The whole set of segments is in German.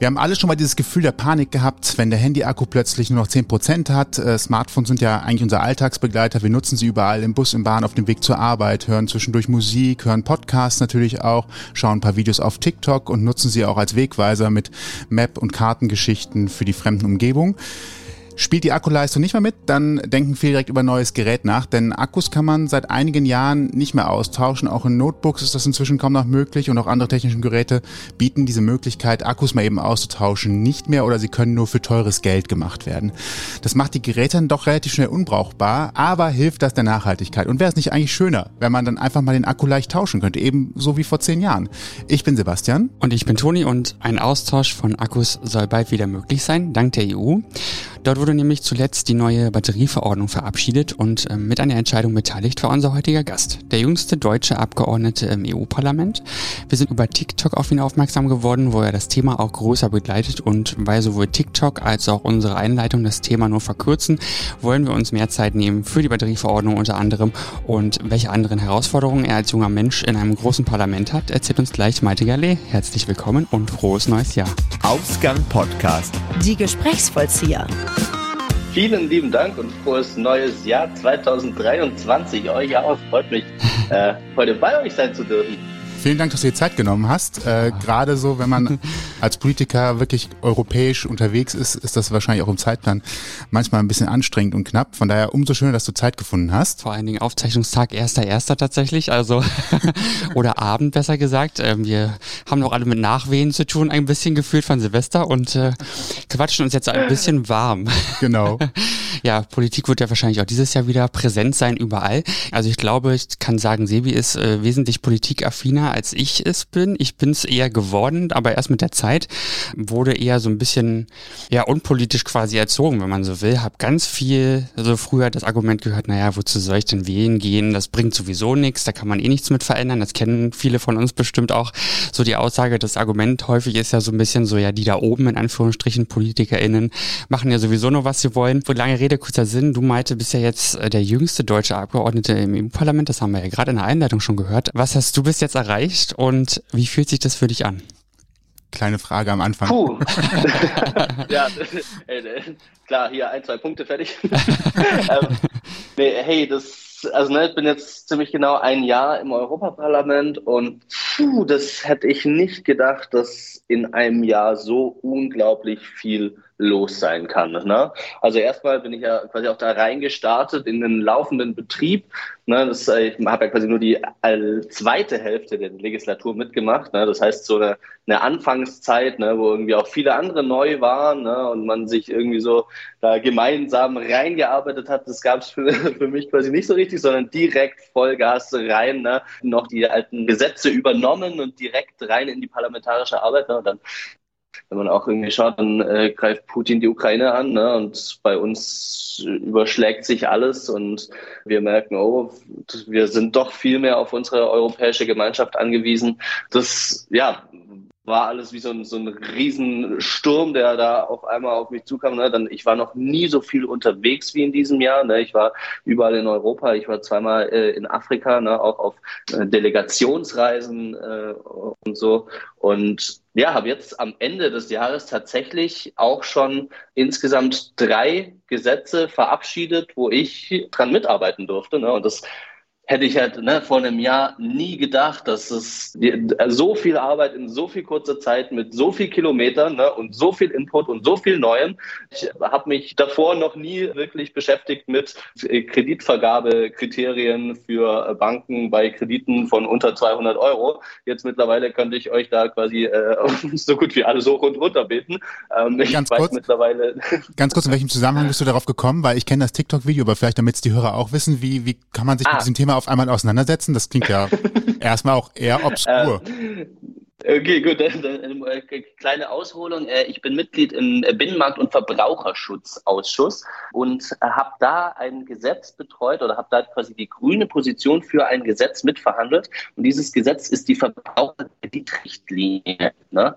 Wir haben alle schon mal dieses Gefühl der Panik gehabt, wenn der Handy-Akku plötzlich nur noch 10% hat. Äh, Smartphones sind ja eigentlich unser Alltagsbegleiter. Wir nutzen sie überall im Bus, im Bahn, auf dem Weg zur Arbeit, hören zwischendurch Musik, hören Podcasts natürlich auch, schauen ein paar Videos auf TikTok und nutzen sie auch als Wegweiser mit Map- und Kartengeschichten für die fremden Umgebung. Spielt die Akkuleistung nicht mehr mit, dann denken viele direkt über neues Gerät nach, denn Akkus kann man seit einigen Jahren nicht mehr austauschen. Auch in Notebooks ist das inzwischen kaum noch möglich und auch andere technische Geräte bieten diese Möglichkeit, Akkus mal eben auszutauschen, nicht mehr oder sie können nur für teures Geld gemacht werden. Das macht die Geräte dann doch relativ schnell unbrauchbar, aber hilft das der Nachhaltigkeit? Und wäre es nicht eigentlich schöner, wenn man dann einfach mal den Akku leicht tauschen könnte, eben so wie vor zehn Jahren? Ich bin Sebastian. Und ich bin Toni und ein Austausch von Akkus soll bald wieder möglich sein, dank der EU. Dort wurde nämlich zuletzt die neue Batterieverordnung verabschiedet und äh, mit einer Entscheidung beteiligt war unser heutiger Gast, der jüngste deutsche Abgeordnete im EU-Parlament. Wir sind über TikTok auf ihn aufmerksam geworden, wo er das Thema auch größer begleitet und weil sowohl TikTok als auch unsere Einleitung das Thema nur verkürzen, wollen wir uns mehr Zeit nehmen für die Batterieverordnung unter anderem und welche anderen Herausforderungen er als junger Mensch in einem großen Parlament hat, erzählt uns gleich Malte Gallet. Herzlich willkommen und frohes neues Jahr. Ausgang Podcast. Die Gesprächsvollzieher. Vielen lieben Dank und frohes neues Jahr 2023. Euch auch. Freut mich, äh, heute bei euch sein zu dürfen. Vielen Dank, dass du dir Zeit genommen hast. Äh, Gerade so, wenn man als Politiker wirklich europäisch unterwegs ist, ist das wahrscheinlich auch im Zeitplan manchmal ein bisschen anstrengend und knapp. Von daher umso schöner, dass du Zeit gefunden hast. Vor allen Dingen Aufzeichnungstag 1.1. tatsächlich, also oder Abend besser gesagt. Ähm, wir haben noch alle mit Nachwehen zu tun, ein bisschen gefühlt von Silvester und äh, quatschen uns jetzt ein bisschen warm. Genau. ja, Politik wird ja wahrscheinlich auch dieses Jahr wieder präsent sein überall. Also ich glaube, ich kann sagen, Sebi ist äh, wesentlich politikaffiner als ich es bin. Ich bin es eher geworden, aber erst mit der Zeit wurde eher so ein bisschen ja unpolitisch quasi erzogen, wenn man so will. Hab ganz viel, also früher das Argument gehört, naja, wozu soll ich denn wählen gehen? Das bringt sowieso nichts, da kann man eh nichts mit verändern. Das kennen viele von uns bestimmt auch. So die Aussage, das Argument häufig ist ja so ein bisschen so, ja, die da oben in Anführungsstrichen PolitikerInnen machen ja sowieso nur, was sie wollen. Wo lange Rede, kurzer Sinn, du meinte bist ja jetzt äh, der jüngste deutsche Abgeordnete im EU-Parlament, das haben wir ja gerade in der Einleitung schon gehört. Was hast du bis jetzt erreicht? Erreicht und wie fühlt sich das für dich an? Kleine Frage am Anfang. Puh. ja, äh, klar, hier ein, zwei Punkte fertig. ähm, nee, hey, das, also ne, ich bin jetzt ziemlich genau ein Jahr im Europaparlament und puh, das hätte ich nicht gedacht, dass in einem Jahr so unglaublich viel los sein kann. Ne? Also erstmal bin ich ja quasi auch da reingestartet in den laufenden Betrieb. Ne? Das, äh, ich habe ja quasi nur die zweite Hälfte der Legislatur mitgemacht. Ne? Das heißt so eine, eine Anfangszeit, ne? wo irgendwie auch viele andere neu waren ne? und man sich irgendwie so da gemeinsam reingearbeitet hat. Das gab es für, für mich quasi nicht so richtig, sondern direkt Vollgas rein, ne? noch die alten Gesetze übernommen und direkt rein in die parlamentarische Arbeit. Ne? Und dann wenn man auch irgendwie schaut, dann äh, greift Putin die Ukraine an ne? und bei uns überschlägt sich alles und wir merken, oh, wir sind doch viel mehr auf unsere europäische Gemeinschaft angewiesen. Das, ja, war alles wie so ein, so ein Riesensturm, der da auf einmal auf mich zukam. Ne? Dann, ich war noch nie so viel unterwegs wie in diesem Jahr. Ne? Ich war überall in Europa, ich war zweimal äh, in Afrika, ne? auch auf äh, Delegationsreisen äh, und so. Und ja, habe jetzt am Ende des Jahres tatsächlich auch schon insgesamt drei Gesetze verabschiedet, wo ich dran mitarbeiten durfte. Ne? Und das hätte ich halt ne, vor einem Jahr nie gedacht, dass es so viel Arbeit in so viel kurzer Zeit mit so viel Kilometern ne, und so viel Input und so viel Neuem. Ich habe mich davor noch nie wirklich beschäftigt mit Kreditvergabekriterien für Banken bei Krediten von unter 200 Euro. Jetzt mittlerweile könnte ich euch da quasi äh, so gut wie alle so rund runter beten. Ähm, ganz kurz, mittlerweile ganz kurz, in welchem Zusammenhang bist du darauf gekommen? Weil ich kenne das TikTok-Video, aber vielleicht damit es die Hörer auch wissen, wie, wie kann man sich ah. mit diesem Thema auf einmal auseinandersetzen? Das klingt ja erstmal auch eher obskur. Okay, gut. Eine kleine Ausholung. Äh, ich bin Mitglied im Binnenmarkt- und Verbraucherschutzausschuss und habe da ein Gesetz betreut oder habe da quasi die grüne Position für ein Gesetz mitverhandelt. Und dieses Gesetz ist die Verbraucherkreditrichtlinie. Ne?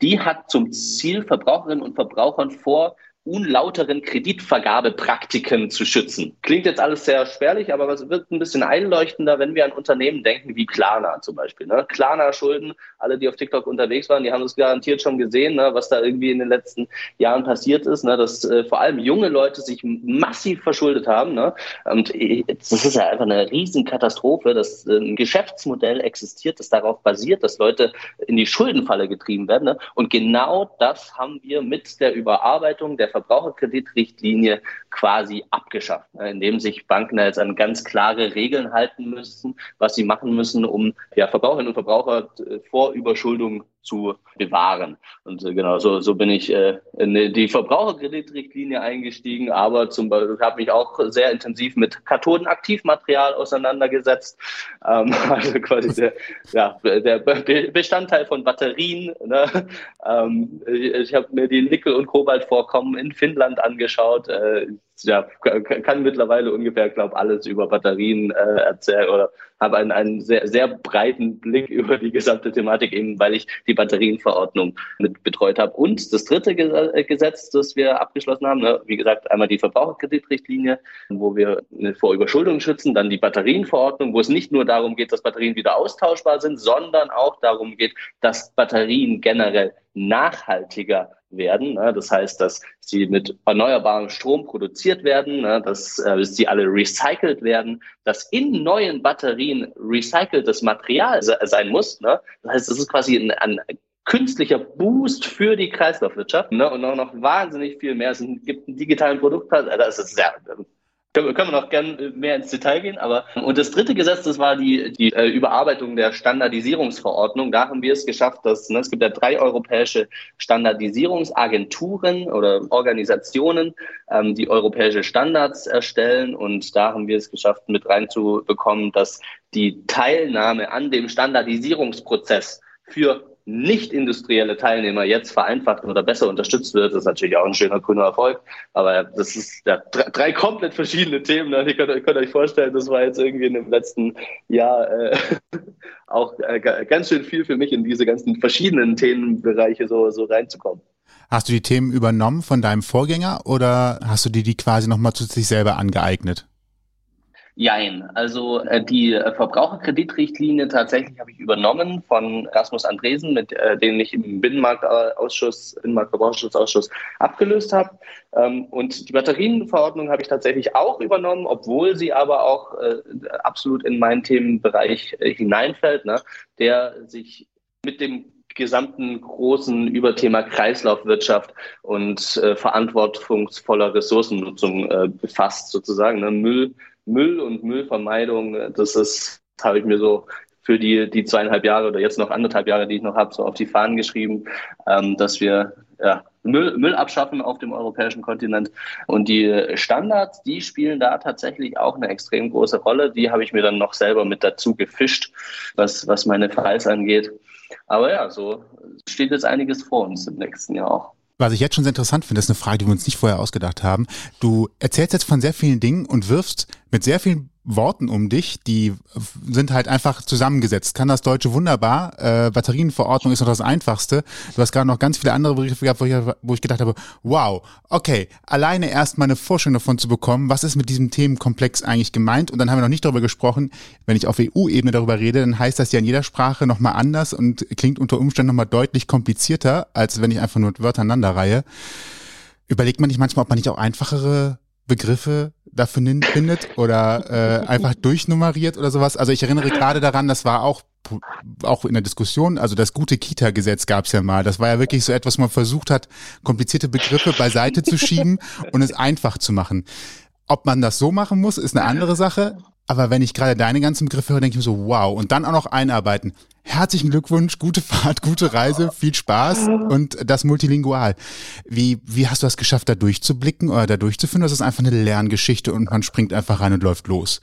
Die hat zum Ziel, Verbraucherinnen und Verbrauchern vor unlauteren Kreditvergabepraktiken zu schützen. Klingt jetzt alles sehr spärlich, aber es wird ein bisschen einleuchtender, wenn wir an Unternehmen denken wie Klarna zum Beispiel. Ne? Klarna-Schulden, alle, die auf TikTok unterwegs waren, die haben es garantiert schon gesehen, ne, was da irgendwie in den letzten Jahren passiert ist, ne, dass äh, vor allem junge Leute sich massiv verschuldet haben. Ne? Und äh, das ist ja einfach eine Riesenkatastrophe, dass äh, ein Geschäftsmodell existiert, das darauf basiert, dass Leute in die Schuldenfalle getrieben werden. Ne? Und genau das haben wir mit der Überarbeitung der Verbraucherkreditrichtlinie quasi abgeschafft, ne, indem sich Banken jetzt an ganz klare Regeln halten müssen, was sie machen müssen, um ja, Verbraucherinnen und Verbraucher äh, vor Überschuldung zu bewahren. Und äh, genau, so, so bin ich äh, in die Verbraucherkreditrichtlinie eingestiegen, aber zum Beispiel habe mich auch sehr intensiv mit Kathodenaktivmaterial auseinandergesetzt. Ähm, also quasi der, ja, der Bestandteil von Batterien. Ne? Ähm, ich habe mir die Nickel- und Kobaltvorkommen in Finnland angeschaut. Ja, kann mittlerweile ungefähr, glaube alles über Batterien äh, erzählen oder habe einen, einen sehr, sehr breiten Blick über die gesamte Thematik, eben weil ich die Batterienverordnung mit betreut habe. Und das dritte äh, Gesetz, das wir abgeschlossen haben, ne, wie gesagt, einmal die Verbraucherkreditrichtlinie, wo wir vor Überschuldung schützen, dann die Batterienverordnung, wo es nicht nur darum geht, dass Batterien wieder austauschbar sind, sondern auch darum geht, dass Batterien generell nachhaltiger werden. Ne? Das heißt, dass sie mit erneuerbarem Strom produziert werden, ne? dass äh, sie alle recycelt werden, dass in neuen Batterien recyceltes Material sein muss. Ne? Das heißt, das ist quasi ein, ein künstlicher Boost für die Kreislaufwirtschaft ne? und auch noch wahnsinnig viel mehr. Es gibt einen digitalen Produktplan, das ist ja können, wir noch gern mehr ins Detail gehen, aber und das dritte Gesetz, das war die, die äh, Überarbeitung der Standardisierungsverordnung. Da haben wir es geschafft, dass ne, es gibt ja drei europäische Standardisierungsagenturen oder Organisationen, ähm, die europäische Standards erstellen und da haben wir es geschafft, mit reinzubekommen, dass die Teilnahme an dem Standardisierungsprozess für nicht industrielle Teilnehmer jetzt vereinfacht oder besser unterstützt wird, ist natürlich auch ein schöner grüner Erfolg. Aber das ist ja, drei, drei komplett verschiedene Themen. Ne? Ihr, könnt, ihr könnt euch vorstellen, das war jetzt irgendwie in dem letzten Jahr äh, auch äh, ganz schön viel für mich, in diese ganzen verschiedenen Themenbereiche so, so reinzukommen. Hast du die Themen übernommen von deinem Vorgänger oder hast du dir die quasi nochmal zu sich selber angeeignet? Jein. Also äh, die äh, Verbraucherkreditrichtlinie tatsächlich habe ich übernommen von Rasmus Andresen, mit äh, dem ich im Binnenmarktausschuss, Binnenmarktverbraucherschutzausschuss abgelöst habe. Ähm, und die Batterienverordnung habe ich tatsächlich auch übernommen, obwohl sie aber auch absolut in meinen Themenbereich hineinfällt, ne, der sich mit dem gesamten großen Überthema Kreislaufwirtschaft und äh, verantwortungsvoller Ressourcennutzung äh, befasst, sozusagen. Ne? Müll Müll und Müllvermeidung, das ist, habe ich mir so für die, die zweieinhalb Jahre oder jetzt noch anderthalb Jahre, die ich noch habe, so auf die Fahnen geschrieben, ähm, dass wir ja, Müll, Müll abschaffen auf dem europäischen Kontinent. Und die Standards, die spielen da tatsächlich auch eine extrem große Rolle. Die habe ich mir dann noch selber mit dazu gefischt, was, was meine Files angeht. Aber ja, so steht jetzt einiges vor uns im nächsten Jahr auch. Was ich jetzt schon sehr interessant finde, ist eine Frage, die wir uns nicht vorher ausgedacht haben. Du erzählst jetzt von sehr vielen Dingen und wirfst mit sehr vielen Worten um dich, die sind halt einfach zusammengesetzt. Kann das Deutsche wunderbar. Äh, Batterienverordnung ist noch das Einfachste. Du hast gerade noch ganz viele andere Begriffe gehabt, wo ich, wo ich gedacht habe, wow, okay, alleine erst mal eine Vorstellung davon zu bekommen, was ist mit diesem Themenkomplex eigentlich gemeint. Und dann haben wir noch nicht darüber gesprochen, wenn ich auf EU-Ebene darüber rede, dann heißt das ja in jeder Sprache nochmal anders und klingt unter Umständen nochmal deutlich komplizierter, als wenn ich einfach nur Wörter aneinanderreihe. Überlegt man nicht manchmal, ob man nicht auch einfachere Begriffe dafür findet oder äh, einfach durchnummeriert oder sowas. Also ich erinnere gerade daran, das war auch auch in der Diskussion, also das gute Kita-Gesetz gab es ja mal. Das war ja wirklich so etwas, wo man versucht hat, komplizierte Begriffe beiseite zu schieben und es einfach zu machen. Ob man das so machen muss, ist eine andere Sache. Aber wenn ich gerade deine ganzen Begriffe höre, denke ich mir so, wow. Und dann auch noch einarbeiten. Herzlichen Glückwunsch, gute Fahrt, gute Reise, viel Spaß und das multilingual. Wie, wie hast du das geschafft, da durchzublicken oder da durchzuführen? Das ist einfach eine Lerngeschichte und man springt einfach rein und läuft los.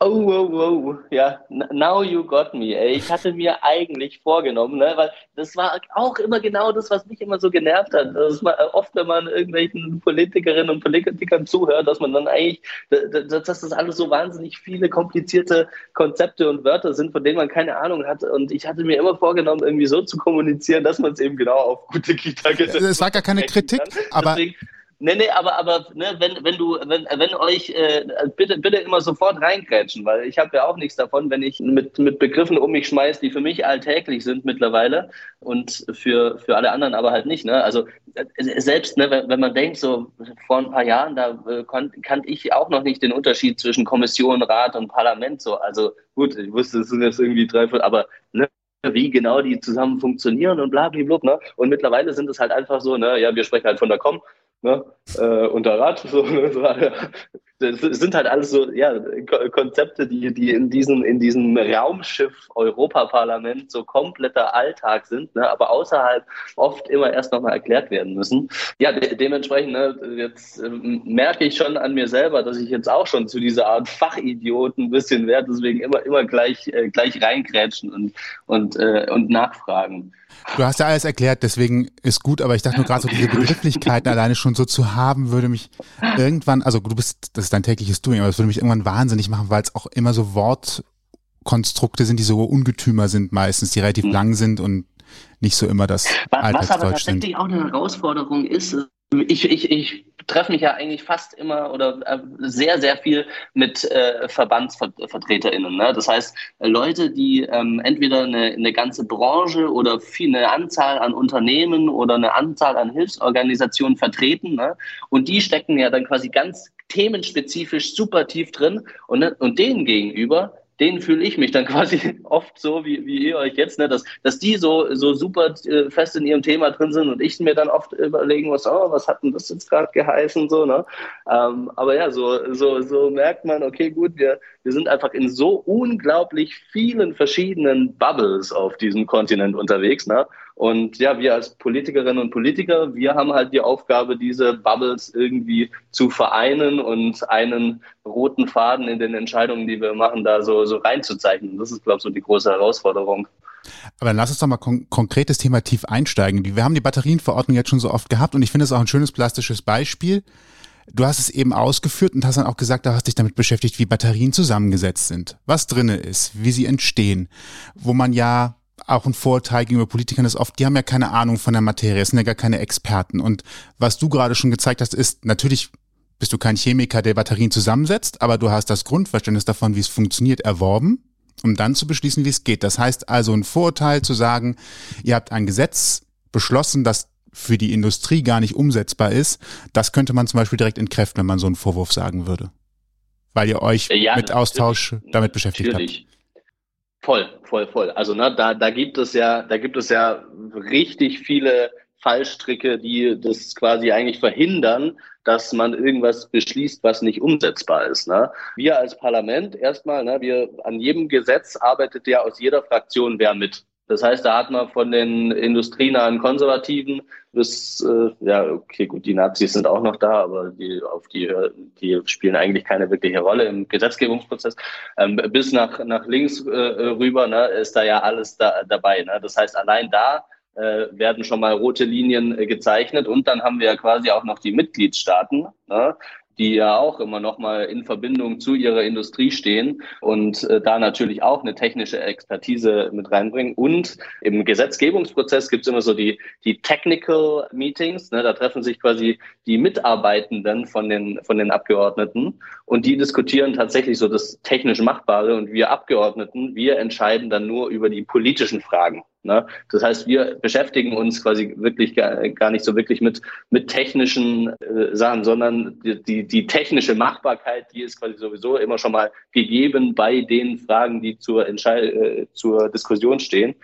Oh, oh, oh, ja, now you got me, ey. Ich hatte mir eigentlich vorgenommen, ne, weil das war auch immer genau das, was mich immer so genervt hat. Das ist oft, wenn man irgendwelchen Politikerinnen und Politikern zuhört, dass man dann eigentlich, dass das alles so wahnsinnig viele komplizierte Konzepte und Wörter sind, von denen man keine Ahnung hat. Und ich hatte mir immer vorgenommen, irgendwie so zu kommunizieren, dass man es eben genau auf gute Kita-Gesetze. Es war gar keine Kritik, aber. Deswegen, Nee, nee, aber, aber ne, wenn, wenn du, wenn, wenn euch äh, bitte, bitte immer sofort reingrätschen, weil ich habe ja auch nichts davon, wenn ich mit, mit Begriffen um mich schmeiß, die für mich alltäglich sind mittlerweile und für, für alle anderen aber halt nicht. Ne? Also äh, selbst ne, wenn, wenn man denkt, so vor ein paar Jahren, da äh, kannte ich auch noch nicht den Unterschied zwischen Kommission, Rat und Parlament. So. Also gut, ich wusste, es sind jetzt irgendwie drei, aber ne, wie genau die zusammen funktionieren und bla, bla, bla, ne? Und mittlerweile sind es halt einfach so, ne, ja, wir sprechen halt von der Com ne, äh, unter Rad. So, ne, so, das sind halt alles so ja, Konzepte, die, die in, diesen, in diesem Raumschiff Europaparlament so kompletter Alltag sind, ne, aber außerhalb oft immer erst nochmal erklärt werden müssen. Ja, de dementsprechend, ne, jetzt äh, merke ich schon an mir selber, dass ich jetzt auch schon zu dieser Art Fachidioten ein bisschen werde, deswegen immer, immer gleich, äh, gleich reinkrätschen und, und, äh, und nachfragen. Du hast ja alles erklärt, deswegen ist gut, aber ich dachte nur gerade so diese Begrifflichkeiten alleine schon so zu haben, würde mich irgendwann, also du bist, das ist dein tägliches Doing, aber das würde mich irgendwann wahnsinnig machen, weil es auch immer so Wortkonstrukte sind, die so Ungetümer sind meistens, die relativ mhm. lang sind und nicht so immer das Was, was aber tatsächlich sind. auch eine Herausforderung ist, ich, ich, ich treffe mich ja eigentlich fast immer oder äh, sehr, sehr viel mit äh, VerbandsvertreterInnen. Ne? Das heißt, Leute, die ähm, entweder eine, eine ganze Branche oder viel, eine Anzahl an Unternehmen oder eine Anzahl an Hilfsorganisationen vertreten. Ne? Und die stecken ja dann quasi ganz themenspezifisch super tief drin. Und, ne, und denen gegenüber denen fühle ich mich dann quasi oft so, wie, wie ihr euch jetzt, ne, dass, dass die so, so super äh, fest in ihrem Thema drin sind und ich mir dann oft überlegen muss, oh, was hat denn das jetzt gerade geheißen, so, ne? Ähm, aber ja, so, so, so merkt man, okay, gut, wir, wir sind einfach in so unglaublich vielen verschiedenen Bubbles auf diesem Kontinent unterwegs, ne? Und ja, wir als Politikerinnen und Politiker, wir haben halt die Aufgabe, diese Bubbles irgendwie zu vereinen und einen roten Faden in den Entscheidungen, die wir machen, da so, so reinzuzeichnen. Das ist, glaube ich, so die große Herausforderung. Aber dann lass uns doch mal kon konkretes Thema tief einsteigen. Wir haben die Batterienverordnung jetzt schon so oft gehabt und ich finde es auch ein schönes plastisches Beispiel. Du hast es eben ausgeführt und hast dann auch gesagt, du hast dich damit beschäftigt, wie Batterien zusammengesetzt sind, was drinne ist, wie sie entstehen, wo man ja auch ein Vorteil gegenüber Politikern ist oft, die haben ja keine Ahnung von der Materie, es sind ja gar keine Experten. Und was du gerade schon gezeigt hast, ist, natürlich bist du kein Chemiker, der Batterien zusammensetzt, aber du hast das Grundverständnis davon, wie es funktioniert, erworben, um dann zu beschließen, wie es geht. Das heißt also ein Vorteil zu sagen, ihr habt ein Gesetz beschlossen, das für die Industrie gar nicht umsetzbar ist, das könnte man zum Beispiel direkt entkräften, wenn man so einen Vorwurf sagen würde. Weil ihr euch ja, mit Austausch damit beschäftigt natürlich. habt. Voll, voll, voll. Also ne, da, da gibt es ja, da gibt es ja richtig viele Fallstricke, die das quasi eigentlich verhindern, dass man irgendwas beschließt, was nicht umsetzbar ist. Ne? Wir als Parlament erstmal, ne, wir an jedem Gesetz arbeitet ja aus jeder Fraktion wer mit. Das heißt, da hat man von den industrienahen Konservativen bis, äh, ja, okay, gut, die Nazis sind auch noch da, aber die, auf die, die spielen eigentlich keine wirkliche Rolle im Gesetzgebungsprozess. Ähm, bis nach, nach links äh, rüber ne, ist da ja alles da, dabei. Ne? Das heißt, allein da äh, werden schon mal rote Linien äh, gezeichnet und dann haben wir ja quasi auch noch die Mitgliedstaaten, ne, die ja auch immer noch mal in Verbindung zu ihrer Industrie stehen und äh, da natürlich auch eine technische Expertise mit reinbringen. Und im Gesetzgebungsprozess gibt es immer so die, die Technical Meetings, ne, da treffen sich quasi die Mitarbeitenden von den, von den Abgeordneten und die diskutieren tatsächlich so das technisch Machbare und wir Abgeordneten, wir entscheiden dann nur über die politischen Fragen. Ne? Das heißt, wir beschäftigen uns quasi wirklich gar, gar nicht so wirklich mit, mit technischen äh, Sachen, sondern die, die, die technische Machbarkeit, die ist quasi sowieso immer schon mal gegeben bei den Fragen, die zur, Entscheid äh, zur Diskussion stehen.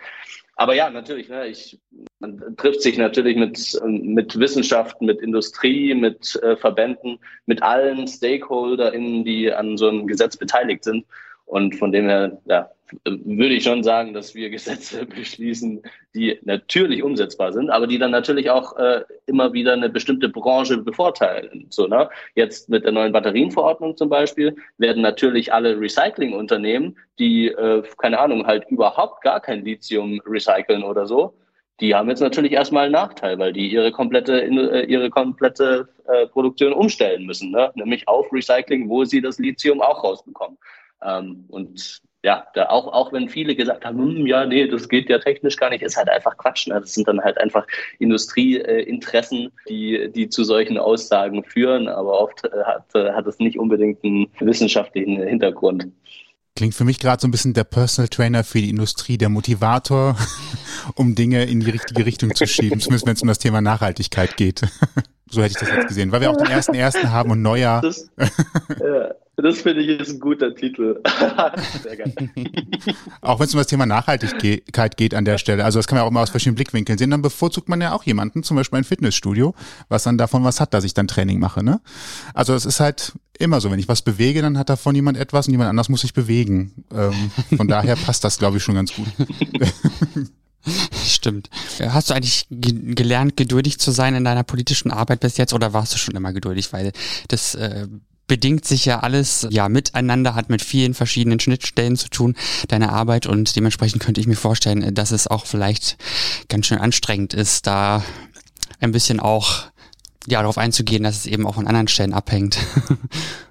Aber ja, natürlich, ne, ich, man trifft sich natürlich mit, mit Wissenschaft, mit Industrie, mit äh, Verbänden, mit allen StakeholderInnen, die an so einem Gesetz beteiligt sind. Und von dem her, ja, würde ich schon sagen, dass wir Gesetze beschließen, die natürlich umsetzbar sind, aber die dann natürlich auch äh, immer wieder eine bestimmte Branche bevorteilen. So, ne? Jetzt mit der neuen Batterienverordnung zum Beispiel werden natürlich alle Recyclingunternehmen, die, äh, keine Ahnung, halt überhaupt gar kein Lithium recyceln oder so, die haben jetzt natürlich erstmal einen Nachteil, weil die ihre komplette, äh, ihre komplette äh, Produktion umstellen müssen, ne? nämlich auf Recycling, wo sie das Lithium auch rausbekommen. Ähm, und ja, da auch, auch wenn viele gesagt haben, hm, ja, nee, das geht ja technisch gar nicht, ist halt einfach Quatsch. Ne? Das sind dann halt einfach Industrieinteressen, die, die zu solchen Aussagen führen, aber oft äh, hat, äh, hat es nicht unbedingt einen wissenschaftlichen Hintergrund. Klingt für mich gerade so ein bisschen der Personal Trainer für die Industrie, der Motivator, um Dinge in die richtige Richtung zu schieben, zumindest wenn es um das Thema Nachhaltigkeit geht. so hätte ich das jetzt gesehen, weil wir auch den ersten ersten haben und Neujahr. Das, ja. Das finde ich ist ein guter Titel. Sehr geil. auch wenn es um das Thema Nachhaltigkeit geht an der Stelle, also das kann man auch immer aus verschiedenen Blickwinkeln sehen, dann bevorzugt man ja auch jemanden, zum Beispiel ein Fitnessstudio, was dann davon was hat, dass ich dann Training mache. Ne? Also es ist halt immer so, wenn ich was bewege, dann hat davon jemand etwas und jemand anders muss sich bewegen. Ähm, von daher passt das, glaube ich, schon ganz gut. Stimmt. Hast du eigentlich gelernt, geduldig zu sein in deiner politischen Arbeit bis jetzt oder warst du schon immer geduldig? Weil das äh, bedingt sich ja alles ja miteinander, hat mit vielen verschiedenen Schnittstellen zu tun, deine Arbeit und dementsprechend könnte ich mir vorstellen, dass es auch vielleicht ganz schön anstrengend ist, da ein bisschen auch ja darauf einzugehen, dass es eben auch von anderen Stellen abhängt.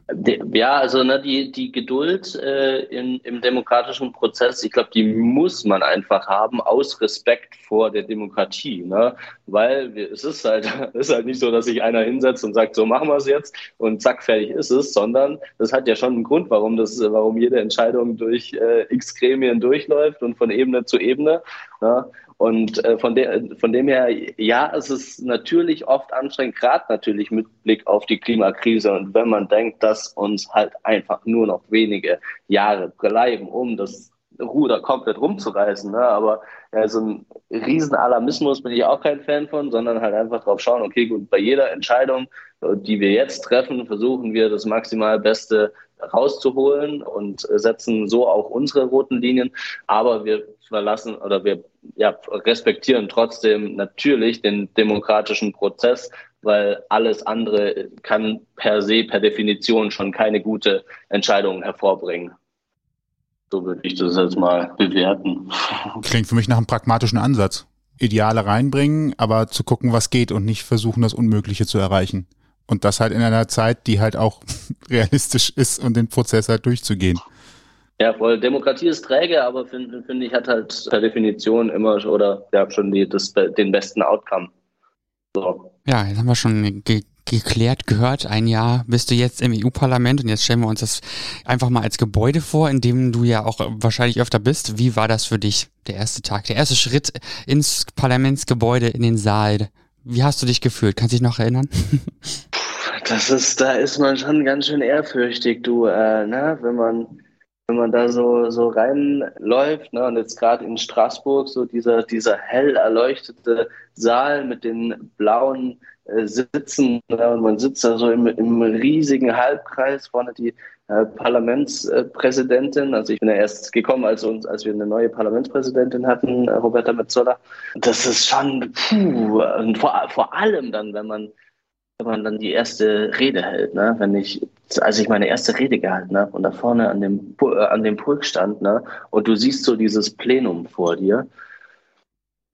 Ja, also ne, die, die Geduld äh, in, im demokratischen Prozess, ich glaube, die muss man einfach haben, aus Respekt vor der Demokratie. Ne? Weil es ist halt, ist halt nicht so, dass sich einer hinsetzt und sagt, so machen wir es jetzt und zack, fertig ist es, sondern das hat ja schon einen Grund, warum das, warum jede Entscheidung durch äh, X Gremien durchläuft und von Ebene zu Ebene. Ne? Und äh, von, de von dem her, ja, es ist natürlich oft anstrengend, gerade natürlich mit Blick auf die Klimakrise. Und wenn man denkt, dass uns halt einfach nur noch wenige Jahre bleiben, um das Ruder komplett rumzureißen. Ne? Aber ja, so ein riesen Alarmismus bin ich auch kein Fan von, sondern halt einfach drauf schauen, okay, gut, bei jeder Entscheidung, die wir jetzt treffen, versuchen wir das maximal Beste rauszuholen und setzen so auch unsere roten Linien. Aber wir verlassen oder wir ja, respektieren trotzdem natürlich den demokratischen Prozess, weil alles andere kann per se, per Definition schon keine gute Entscheidung hervorbringen. So würde ich das jetzt mal bewerten. Klingt für mich nach einem pragmatischen Ansatz. Ideale reinbringen, aber zu gucken, was geht und nicht versuchen, das Unmögliche zu erreichen. Und das halt in einer Zeit, die halt auch realistisch ist und den Prozess halt durchzugehen. Ja, voll. Demokratie ist träge, aber finde find ich, hat halt per Definition immer oder ja schon die, das, den besten Outcome. So. Ja, jetzt haben wir schon ge geklärt gehört, ein Jahr bist du jetzt im EU-Parlament und jetzt stellen wir uns das einfach mal als Gebäude vor, in dem du ja auch wahrscheinlich öfter bist. Wie war das für dich, der erste Tag, der erste Schritt ins Parlamentsgebäude, in den Saal? Wie hast du dich gefühlt? Kannst du dich noch erinnern? Das ist, da ist man schon ganz schön ehrfürchtig, du, äh, ne? wenn man wenn man da so, so reinläuft, ne, und jetzt gerade in Straßburg, so dieser, dieser hell erleuchtete Saal mit den blauen äh, Sitzen, ne, und man sitzt da so im, im riesigen Halbkreis, vorne die äh, Parlamentspräsidentin, also ich bin ja erst gekommen, als, uns, als wir eine neue Parlamentspräsidentin hatten, äh, Roberta Metzola. Das ist schon, puh, und vor, vor allem dann, wenn man wenn man dann die erste Rede hält, ne? wenn ich, als ich meine erste Rede gehalten habe und da vorne an dem, äh, an dem Pulk stand, ne? und du siehst so dieses Plenum vor dir,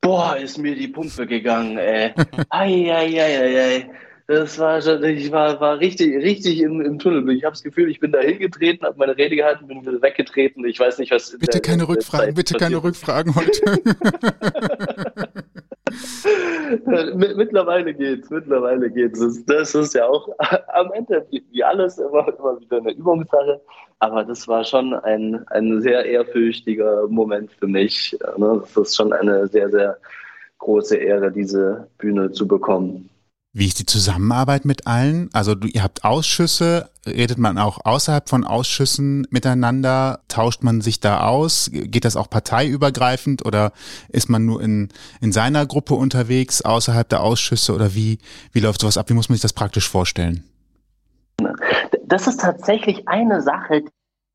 boah, ist mir die Pumpe gegangen, ey. ei, ei, ei, ei, ei. Das war schon, ich war, war richtig, richtig im, im Tunnel. Ich habe das Gefühl, ich bin da hingetreten, habe meine Rede gehalten, bin wieder weggetreten. Ich weiß nicht, was. Bitte der, keine Rückfragen, bitte keine Rückfragen heute. mittlerweile geht's, mittlerweile geht's. Das ist ja auch am Ende wie alles immer, immer wieder eine Übungssache. Aber das war schon ein, ein sehr ehrfürchtiger Moment für mich. Ne? Das ist schon eine sehr, sehr große Ehre, diese Bühne zu bekommen. Wie ist die Zusammenarbeit mit allen? Also du, ihr habt Ausschüsse, redet man auch außerhalb von Ausschüssen miteinander? Tauscht man sich da aus? Geht das auch parteiübergreifend oder ist man nur in, in seiner Gruppe unterwegs, außerhalb der Ausschüsse oder wie, wie läuft sowas ab? Wie muss man sich das praktisch vorstellen? Das ist tatsächlich eine Sache,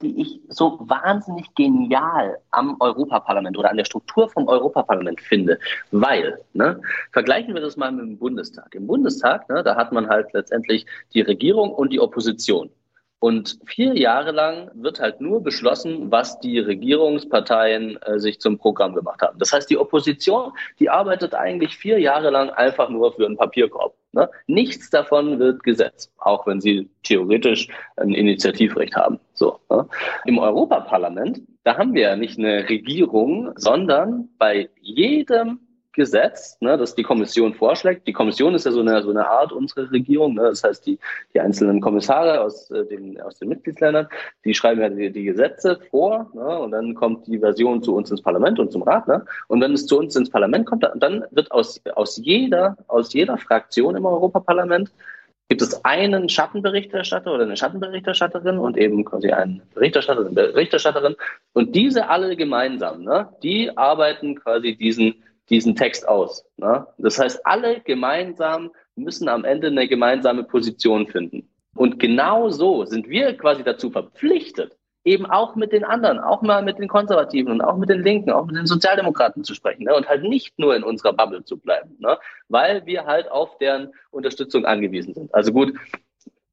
die ich so wahnsinnig genial am Europaparlament oder an der Struktur vom Europaparlament finde. Weil, ne, vergleichen wir das mal mit dem Bundestag. Im Bundestag, ne, da hat man halt letztendlich die Regierung und die Opposition. Und vier Jahre lang wird halt nur beschlossen, was die Regierungsparteien äh, sich zum Programm gemacht haben. Das heißt, die Opposition, die arbeitet eigentlich vier Jahre lang einfach nur für einen Papierkorb. Ne? Nichts davon wird Gesetz, auch wenn sie theoretisch ein Initiativrecht haben. So, ne? Im Europaparlament, da haben wir ja nicht eine Regierung, sondern bei jedem Gesetz, ne, das die Kommission vorschlägt. Die Kommission ist ja so eine, so eine Art unsere Regierung. Ne, das heißt, die, die einzelnen Kommissare aus, äh, den, aus den Mitgliedsländern, die schreiben ja die, die Gesetze vor ne, und dann kommt die Version zu uns ins Parlament und zum Rat. Ne, und wenn es zu uns ins Parlament kommt, dann wird aus, aus, jeder, aus jeder Fraktion im Europaparlament gibt es einen Schattenberichterstatter oder eine Schattenberichterstatterin und eben quasi einen Berichterstatter, eine Berichterstatterin. Und diese alle gemeinsam, ne, die arbeiten quasi diesen diesen Text aus. Ne? Das heißt, alle gemeinsam müssen am Ende eine gemeinsame Position finden. Und genau so sind wir quasi dazu verpflichtet, eben auch mit den anderen, auch mal mit den Konservativen und auch mit den Linken, auch mit den Sozialdemokraten zu sprechen ne? und halt nicht nur in unserer Bubble zu bleiben, ne? weil wir halt auf deren Unterstützung angewiesen sind. Also gut,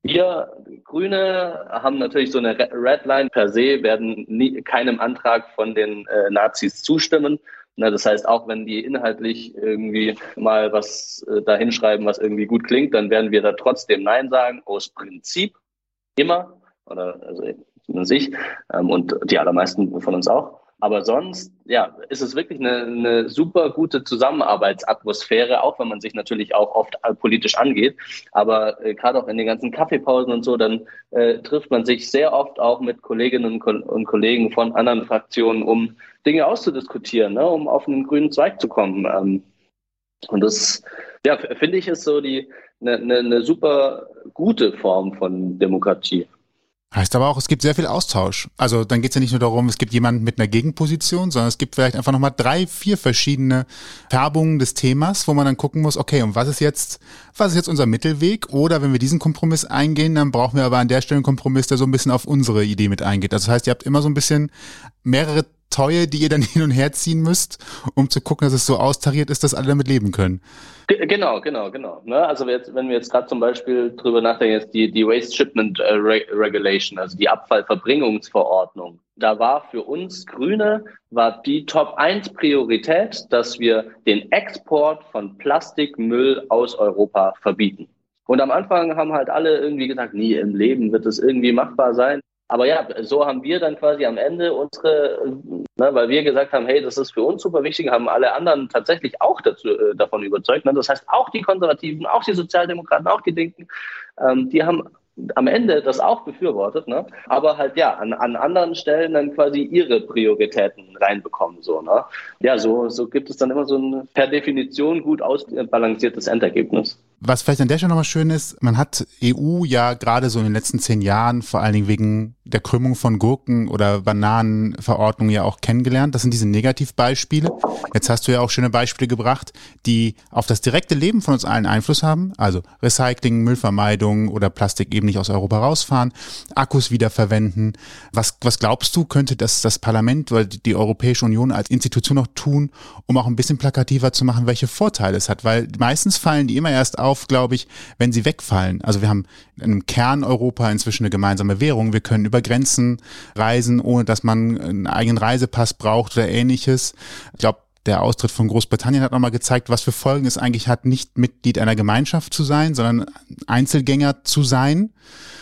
wir Grüne haben natürlich so eine Redline per se, werden nie, keinem Antrag von den äh, Nazis zustimmen. Na, das heißt, auch wenn die inhaltlich irgendwie mal was äh, da hinschreiben, was irgendwie gut klingt, dann werden wir da trotzdem Nein sagen, aus Prinzip immer, oder also zumindest ich ähm, und die allermeisten von uns auch. Aber sonst, ja, ist es wirklich eine, eine super gute Zusammenarbeitsatmosphäre, auch wenn man sich natürlich auch oft politisch angeht. Aber äh, gerade auch in den ganzen Kaffeepausen und so, dann äh, trifft man sich sehr oft auch mit Kolleginnen und, Kollegen von anderen Fraktionen, um Dinge auszudiskutieren, ne, um auf einen grünen Zweig zu kommen. Ähm, und das, ja, finde ich, ist so die eine, eine, eine super gute Form von Demokratie. Heißt aber auch, es gibt sehr viel Austausch. Also dann geht es ja nicht nur darum, es gibt jemanden mit einer Gegenposition, sondern es gibt vielleicht einfach nochmal drei, vier verschiedene Färbungen des Themas, wo man dann gucken muss, okay, und was ist jetzt, was ist jetzt unser Mittelweg? Oder wenn wir diesen Kompromiss eingehen, dann brauchen wir aber an der Stelle einen Kompromiss, der so ein bisschen auf unsere Idee mit eingeht. Also das heißt, ihr habt immer so ein bisschen mehrere Teue, die ihr dann hin und her ziehen müsst, um zu gucken, dass es so austariert ist, dass alle damit leben können. Genau, genau, genau. Ne? Also jetzt, wenn wir jetzt gerade zum Beispiel drüber nachdenken, jetzt die, die Waste Shipment äh, Regulation, also die Abfallverbringungsverordnung, da war für uns Grüne, war die Top 1 Priorität, dass wir den Export von Plastikmüll aus Europa verbieten. Und am Anfang haben halt alle irgendwie gesagt, nie im Leben wird es irgendwie machbar sein. Aber ja, so haben wir dann quasi am Ende unsere, ne, weil wir gesagt haben, hey, das ist für uns super wichtig, haben alle anderen tatsächlich auch dazu, äh, davon überzeugt. Ne? Das heißt, auch die Konservativen, auch die Sozialdemokraten, auch die Linken, ähm, die haben am Ende das auch befürwortet, ne? aber halt ja, an, an anderen Stellen dann quasi ihre Prioritäten reinbekommen. So, ne? Ja, so, so gibt es dann immer so ein per Definition gut ausbalanciertes Endergebnis. Was vielleicht an der Stelle nochmal schön ist, man hat EU ja gerade so in den letzten zehn Jahren, vor allen Dingen wegen der Krümmung von Gurken oder Bananenverordnungen ja auch kennengelernt. Das sind diese Negativbeispiele. Jetzt hast du ja auch schöne Beispiele gebracht, die auf das direkte Leben von uns allen Einfluss haben. Also Recycling, Müllvermeidung oder Plastik eben nicht aus Europa rausfahren, Akkus wiederverwenden. Was, was glaubst du, könnte das, das Parlament oder die Europäische Union als Institution noch tun, um auch ein bisschen plakativer zu machen, welche Vorteile es hat? Weil meistens fallen die immer erst glaube ich, wenn sie wegfallen. Also wir haben im Kern Europa inzwischen eine gemeinsame Währung. Wir können über Grenzen reisen, ohne dass man einen eigenen Reisepass braucht oder ähnliches. Ich glaube, der Austritt von Großbritannien hat nochmal gezeigt, was für Folgen es eigentlich hat, nicht Mitglied einer Gemeinschaft zu sein, sondern Einzelgänger zu sein.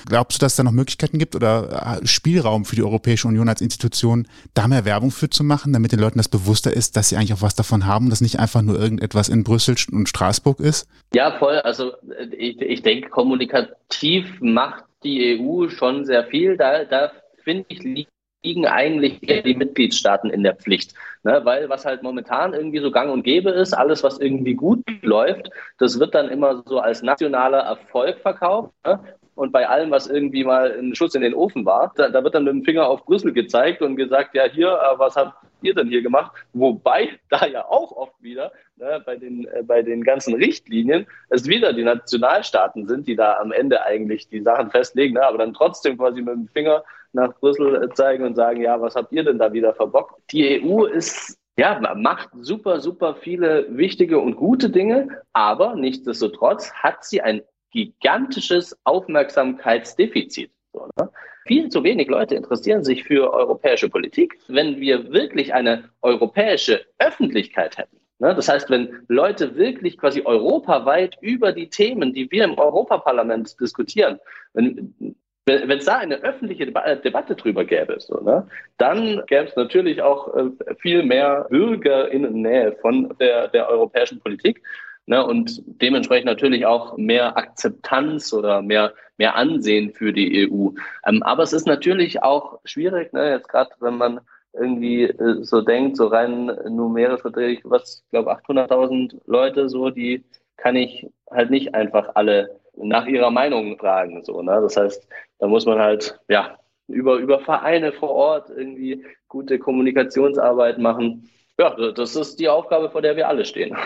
Glaubst du, dass es da noch Möglichkeiten gibt oder äh, Spielraum für die Europäische Union als Institution, da mehr Werbung für zu machen, damit den Leuten das bewusster ist, dass sie eigentlich auch was davon haben, dass nicht einfach nur irgendetwas in Brüssel und Straßburg ist? Ja, voll. Also ich, ich denke, kommunikativ macht die EU schon sehr viel. Da, da finde ich, liegt liegen eigentlich die Mitgliedstaaten in der Pflicht. Ne? Weil was halt momentan irgendwie so gang und gäbe ist, alles, was irgendwie gut läuft, das wird dann immer so als nationaler Erfolg verkauft. Ne? Und bei allem, was irgendwie mal ein Schuss in den Ofen war, da, da, wird dann mit dem Finger auf Brüssel gezeigt und gesagt, ja, hier, äh, was hat ihr denn hier gemacht? Wobei da ja auch oft wieder ne, bei, den, äh, bei den ganzen Richtlinien es wieder die Nationalstaaten sind, die da am Ende eigentlich die Sachen festlegen, ne, aber dann trotzdem quasi mit dem Finger nach Brüssel äh, zeigen und sagen, ja, was habt ihr denn da wieder verbockt? Die EU ist ja, macht super, super viele wichtige und gute Dinge, aber nichtsdestotrotz hat sie ein gigantisches Aufmerksamkeitsdefizit. So, ne? Viel zu wenig Leute interessieren sich für europäische Politik. Wenn wir wirklich eine europäische Öffentlichkeit hätten, ne? das heißt, wenn Leute wirklich quasi europaweit über die Themen, die wir im Europaparlament diskutieren, wenn, wenn es da eine öffentliche Deba Debatte drüber gäbe, so, ne, dann gäbe es natürlich auch äh, viel mehr BürgerInnen-Nähe von der, der europäischen Politik. Ne, und dementsprechend natürlich auch mehr Akzeptanz oder mehr, mehr Ansehen für die EU. Ähm, aber es ist natürlich auch schwierig, ne, jetzt gerade wenn man irgendwie äh, so denkt, so rein numerisch verträglich, was, ich glaube, 800.000 Leute, so, die kann ich halt nicht einfach alle nach ihrer Meinung fragen. So, ne? Das heißt, da muss man halt ja über, über Vereine vor Ort irgendwie gute Kommunikationsarbeit machen. Ja, das ist die Aufgabe, vor der wir alle stehen.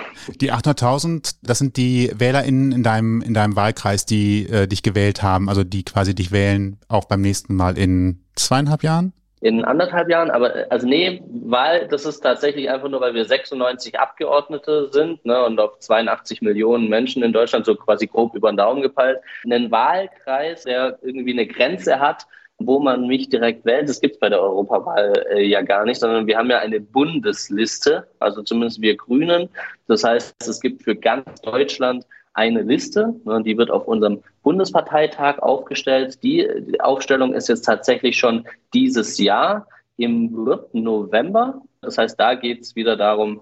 Die 800.000, das sind die WählerInnen in deinem, in deinem Wahlkreis, die äh, dich gewählt haben, also die quasi dich wählen, auch beim nächsten Mal in zweieinhalb Jahren? In anderthalb Jahren, aber also nee, weil das ist tatsächlich einfach nur, weil wir 96 Abgeordnete sind ne, und auf 82 Millionen Menschen in Deutschland so quasi grob über den Daumen gepeilt. Einen Wahlkreis, der irgendwie eine Grenze hat, wo man mich direkt wählt. Das gibt es bei der Europawahl äh, ja gar nicht, sondern wir haben ja eine Bundesliste, also zumindest wir Grünen. Das heißt, es gibt für ganz Deutschland eine Liste, ne, die wird auf unserem Bundesparteitag aufgestellt. Die, die Aufstellung ist jetzt tatsächlich schon dieses Jahr im November. Das heißt, da geht es wieder darum,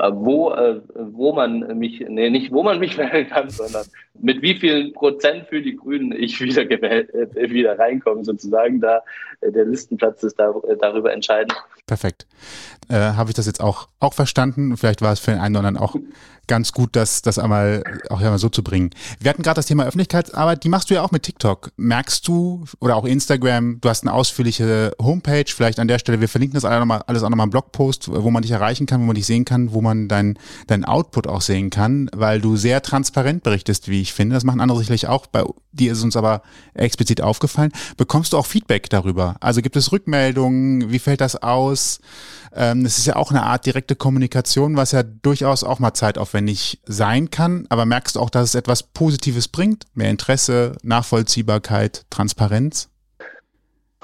äh, wo, äh, wo man mich, nee, nicht wo man mich wählen kann, sondern mit wie vielen Prozent für die Grünen ich wieder gewählt, äh, wieder reinkomme, sozusagen. Da der Listenplatz ist da, äh, darüber entscheidend. Perfekt. Äh, Habe ich das jetzt auch, auch verstanden? Vielleicht war es für den einen oder anderen auch ganz gut, das, das einmal auch einmal so zu bringen. Wir hatten gerade das Thema Öffentlichkeitsarbeit, die machst du ja auch mit TikTok. Merkst du, oder auch Instagram, du hast eine ausführliche Homepage, vielleicht an der Stelle, wir verlinken das alles, nochmal, alles auch nochmal im Blogpost, wo man dich erreichen kann, wo man dich sehen kann, wo man dein, dein Output auch sehen kann, weil du sehr transparent berichtest, wie ich finde. Das machen andere sicherlich auch. Bei dir ist uns aber explizit aufgefallen. Bekommst du auch Feedback darüber? Also gibt es Rückmeldungen? Wie fällt das aus? Ähm, das ist ja auch eine Art direkte Kommunikation, was ja durchaus auch mal zeitaufwendig sein kann. Aber merkst du auch, dass es etwas Positives bringt? Mehr Interesse, Nachvollziehbarkeit, Transparenz?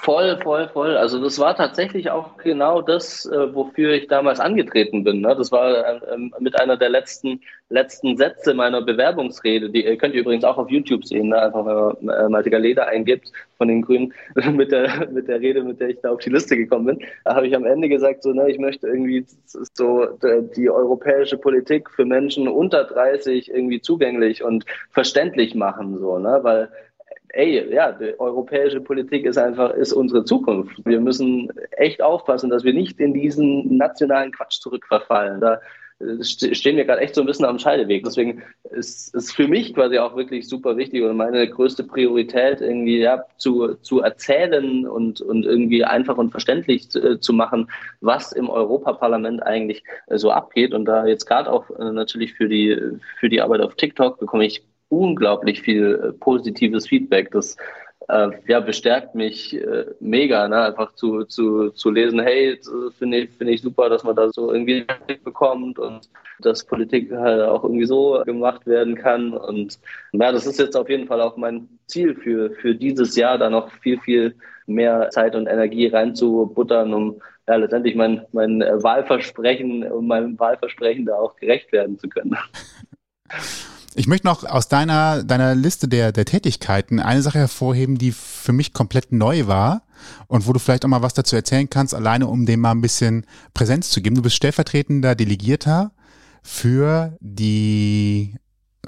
Voll, voll, voll. Also das war tatsächlich auch genau das, äh, wofür ich damals angetreten bin. Ne? Das war äh, mit einer der letzten letzten Sätze meiner Bewerbungsrede. Die äh, könnt ihr übrigens auch auf YouTube sehen, ne? einfach wenn man äh, Maltiga Leder eingibt von den Grünen mit der mit der Rede, mit der ich da auf die Liste gekommen bin. Da habe ich am Ende gesagt, so, ne, ich möchte irgendwie so die europäische Politik für Menschen unter 30 irgendwie zugänglich und verständlich machen, so, ne, weil ey, ja, die europäische Politik ist einfach, ist unsere Zukunft. Wir müssen echt aufpassen, dass wir nicht in diesen nationalen Quatsch zurückverfallen. Da äh, stehen wir gerade echt so ein bisschen am Scheideweg. Deswegen ist es für mich quasi auch wirklich super wichtig und meine größte Priorität irgendwie ja, zu, zu erzählen und, und irgendwie einfach und verständlich zu, äh, machen, was im Europaparlament eigentlich äh, so abgeht. Und da jetzt gerade auch natürlich für die, für die Arbeit auf TikTok bekomme ich unglaublich viel äh, positives Feedback. Das äh, ja, bestärkt mich äh, mega, ne? einfach zu, zu, zu lesen, hey, finde ich, finde ich super, dass man da so irgendwie bekommt und dass Politik halt auch irgendwie so gemacht werden kann. Und ja, das ist jetzt auf jeden Fall auch mein Ziel für, für dieses Jahr, da noch viel, viel mehr Zeit und Energie reinzubuttern, um ja, letztendlich mein, mein Wahlversprechen, um meinem Wahlversprechen da auch gerecht werden zu können. Ich möchte noch aus deiner, deiner Liste der, der Tätigkeiten eine Sache hervorheben, die für mich komplett neu war und wo du vielleicht auch mal was dazu erzählen kannst, alleine um dem mal ein bisschen Präsenz zu geben. Du bist stellvertretender Delegierter für die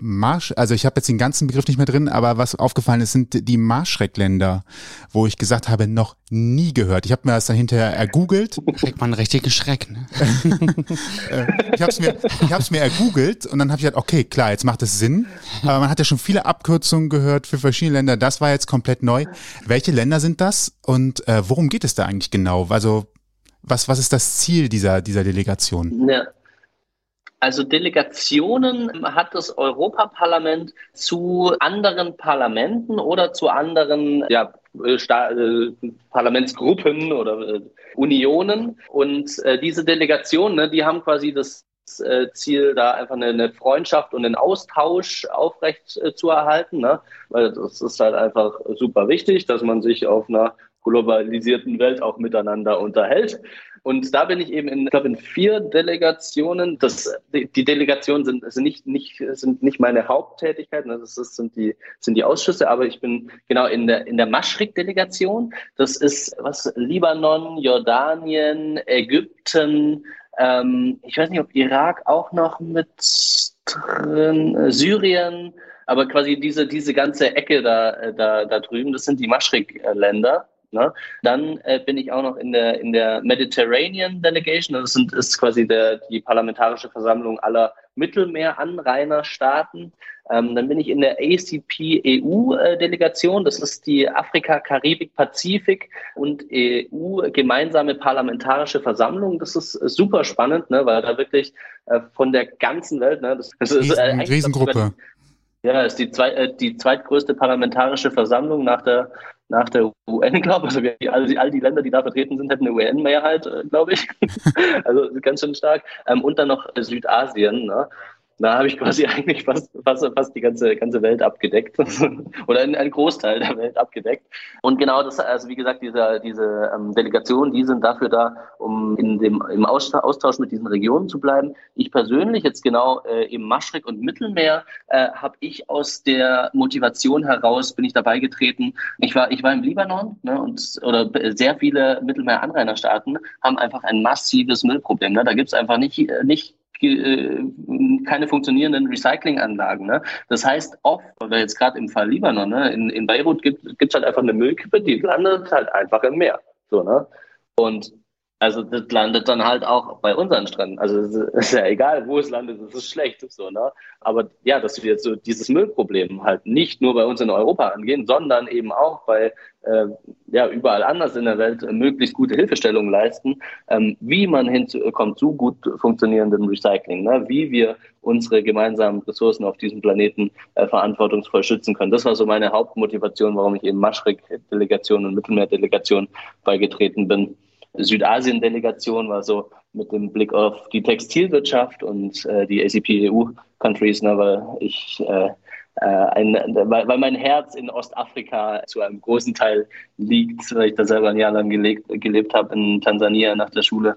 Marsch, also ich habe jetzt den ganzen Begriff nicht mehr drin, aber was aufgefallen ist, sind die Marschreckländer, wo ich gesagt habe, noch nie gehört. Ich habe mir das dann hinterher ergoogelt. Kriegt man einen richtigen Schreck, ne? Äh, ich habe es mir, ich hab's mir ergoogelt und dann habe ich gedacht, okay, klar, jetzt macht es Sinn. Aber man hat ja schon viele Abkürzungen gehört für verschiedene Länder. Das war jetzt komplett neu. Welche Länder sind das und äh, worum geht es da eigentlich genau? Also Was, was ist das Ziel dieser, dieser Delegation? Ja. Also Delegationen hat das Europaparlament zu anderen Parlamenten oder zu anderen ja, äh, Parlamentsgruppen oder äh, Unionen. Und äh, diese Delegationen, ne, die haben quasi das äh, Ziel, da einfach eine, eine, Freundschaft und einen Austausch aufrecht äh, zu erhalten. Ne? Weil das ist halt einfach super wichtig, dass man sich auf einer globalisierten Welt auch miteinander unterhält. Und da bin ich eben in, ich glaube, in vier Delegationen. Das, die, Delegationen sind, sind, nicht, nicht, sind nicht meine Haupttätigkeiten, also das sind, die, sind die Ausschüsse, aber ich bin genau in der, in der Maschrik-Delegation. Das ist was Libanon, Jordanien, Ägypten, ähm, ich weiß nicht, ob Irak auch noch mit drin, äh, Syrien, aber quasi diese, diese ganze Ecke da, äh, da, da drüben, das sind die Maschrik-Länder. Ne? Dann äh, bin ich auch noch in der, in der Mediterranean Delegation. Das sind, ist quasi der, die parlamentarische Versammlung aller Mittelmeeranrainerstaaten. Ähm, dann bin ich in der ACP-EU-Delegation. Das ist die Afrika, Karibik, Pazifik und EU gemeinsame parlamentarische Versammlung. Das ist super spannend, ne, weil da wirklich äh, von der ganzen Welt, ne, das, das ist äh, Riesengruppe. Ja, ist die, zweit, äh, die zweitgrößte parlamentarische Versammlung nach der, nach der UN, glaube ich. Also all, die, all die Länder, die da vertreten sind, hätten eine UN-Mehrheit, äh, glaube ich. also ganz schön stark. Ähm, und dann noch Südasien. Ne? Da habe ich quasi eigentlich fast, fast, fast die ganze, ganze Welt abgedeckt oder einen Großteil der Welt abgedeckt. Und genau das, also wie gesagt, diese, diese ähm, Delegationen, die sind dafür da, um in dem, im Austausch mit diesen Regionen zu bleiben. Ich persönlich, jetzt genau äh, im Maschrik und Mittelmeer, äh, habe ich aus der Motivation heraus, bin ich dabei getreten. Ich war, ich war im Libanon ne, und oder sehr viele Mittelmeer-Anrainerstaaten haben einfach ein massives Müllproblem. Ne? Da gibt es einfach nicht, nicht äh, keine funktionierenden Recyclinganlagen. Ne? Das heißt, oft, oder jetzt gerade im Fall Libanon, ne, in, in Beirut gibt es halt einfach eine Müllkippe, die landet halt einfach im Meer. So, ne? Und also das landet dann halt auch bei unseren Stränden. Also es ist ja egal, wo es landet, es ist schlecht. So, ne? Aber ja, dass wir jetzt so dieses Müllproblem halt nicht nur bei uns in Europa angehen, sondern eben auch bei äh, ja, überall anders in der Welt möglichst gute Hilfestellungen leisten, ähm, wie man hinkommt zu gut funktionierendem Recycling, ne? wie wir unsere gemeinsamen Ressourcen auf diesem Planeten äh, verantwortungsvoll schützen können. Das war so meine Hauptmotivation, warum ich eben Maschrik-Delegation und Mittelmeer-Delegation beigetreten bin. Südasien-Delegation war so mit dem Blick auf die Textilwirtschaft und äh, die ACP-EU-Countries, ne, weil ich äh, äh, ein, weil, mein Herz in Ostafrika zu einem großen Teil liegt, weil ich da selber ein Jahr lang gelebt, gelebt habe in Tansania nach der Schule.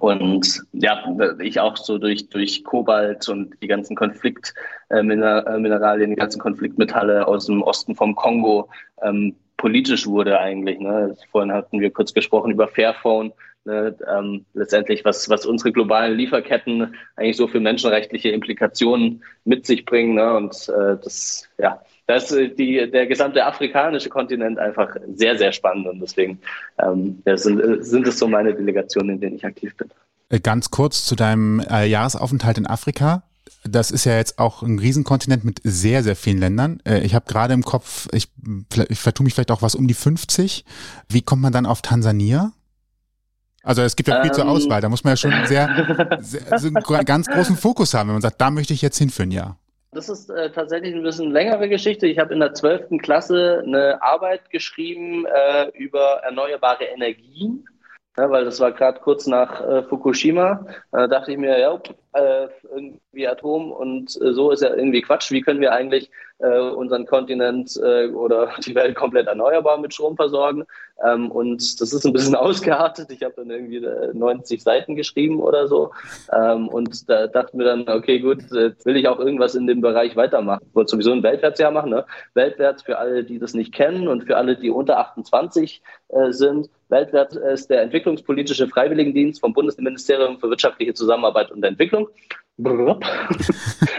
Und ja, ich auch so durch, durch Kobalt und die ganzen Konfliktmineralien, äh, die ganzen Konfliktmetalle aus dem Osten vom Kongo ähm, politisch wurde eigentlich. Ne? Vorhin hatten wir kurz gesprochen über Fairphone. Ne? Ähm, letztendlich, was, was unsere globalen Lieferketten eigentlich so für menschenrechtliche Implikationen mit sich bringen. Ne? Und äh, das, ja, da ist die, der gesamte afrikanische Kontinent einfach sehr, sehr spannend. Und deswegen ähm, sind, sind es so meine Delegationen, in denen ich aktiv bin. Äh, ganz kurz zu deinem äh, Jahresaufenthalt in Afrika das ist ja jetzt auch ein Riesenkontinent mit sehr, sehr vielen Ländern. Äh, ich habe gerade im Kopf, ich, ich vertue mich vielleicht auch was um die 50. Wie kommt man dann auf Tansania? Also es gibt ja viel ähm, zur Auswahl, da muss man ja schon sehr, sehr so einen ganz großen Fokus haben, wenn man sagt, da möchte ich jetzt hinführen, ja. Das ist äh, tatsächlich ein bisschen längere Geschichte. Ich habe in der 12. Klasse eine Arbeit geschrieben äh, über erneuerbare Energien. Ja, weil das war gerade kurz nach äh, Fukushima. Da dachte ich mir, ja, äh, irgendwie Atom und äh, so ist ja irgendwie Quatsch. Wie können wir eigentlich äh, unseren Kontinent äh, oder die Welt komplett erneuerbar mit Strom versorgen? Ähm, und das ist ein bisschen ausgeartet. Ich habe dann irgendwie 90 äh, Seiten geschrieben oder so. Ähm, und da dachten wir dann, okay, gut, jetzt will ich auch irgendwas in dem Bereich weitermachen. Ich wollte sowieso ein Weltwärtsjahr machen. Ne? Weltwärts für alle, die das nicht kennen und für alle, die unter 28 äh, sind. Weltwärts ist der entwicklungspolitische Freiwilligendienst vom Bundesministerium für wirtschaftliche Zusammenarbeit und Entwicklung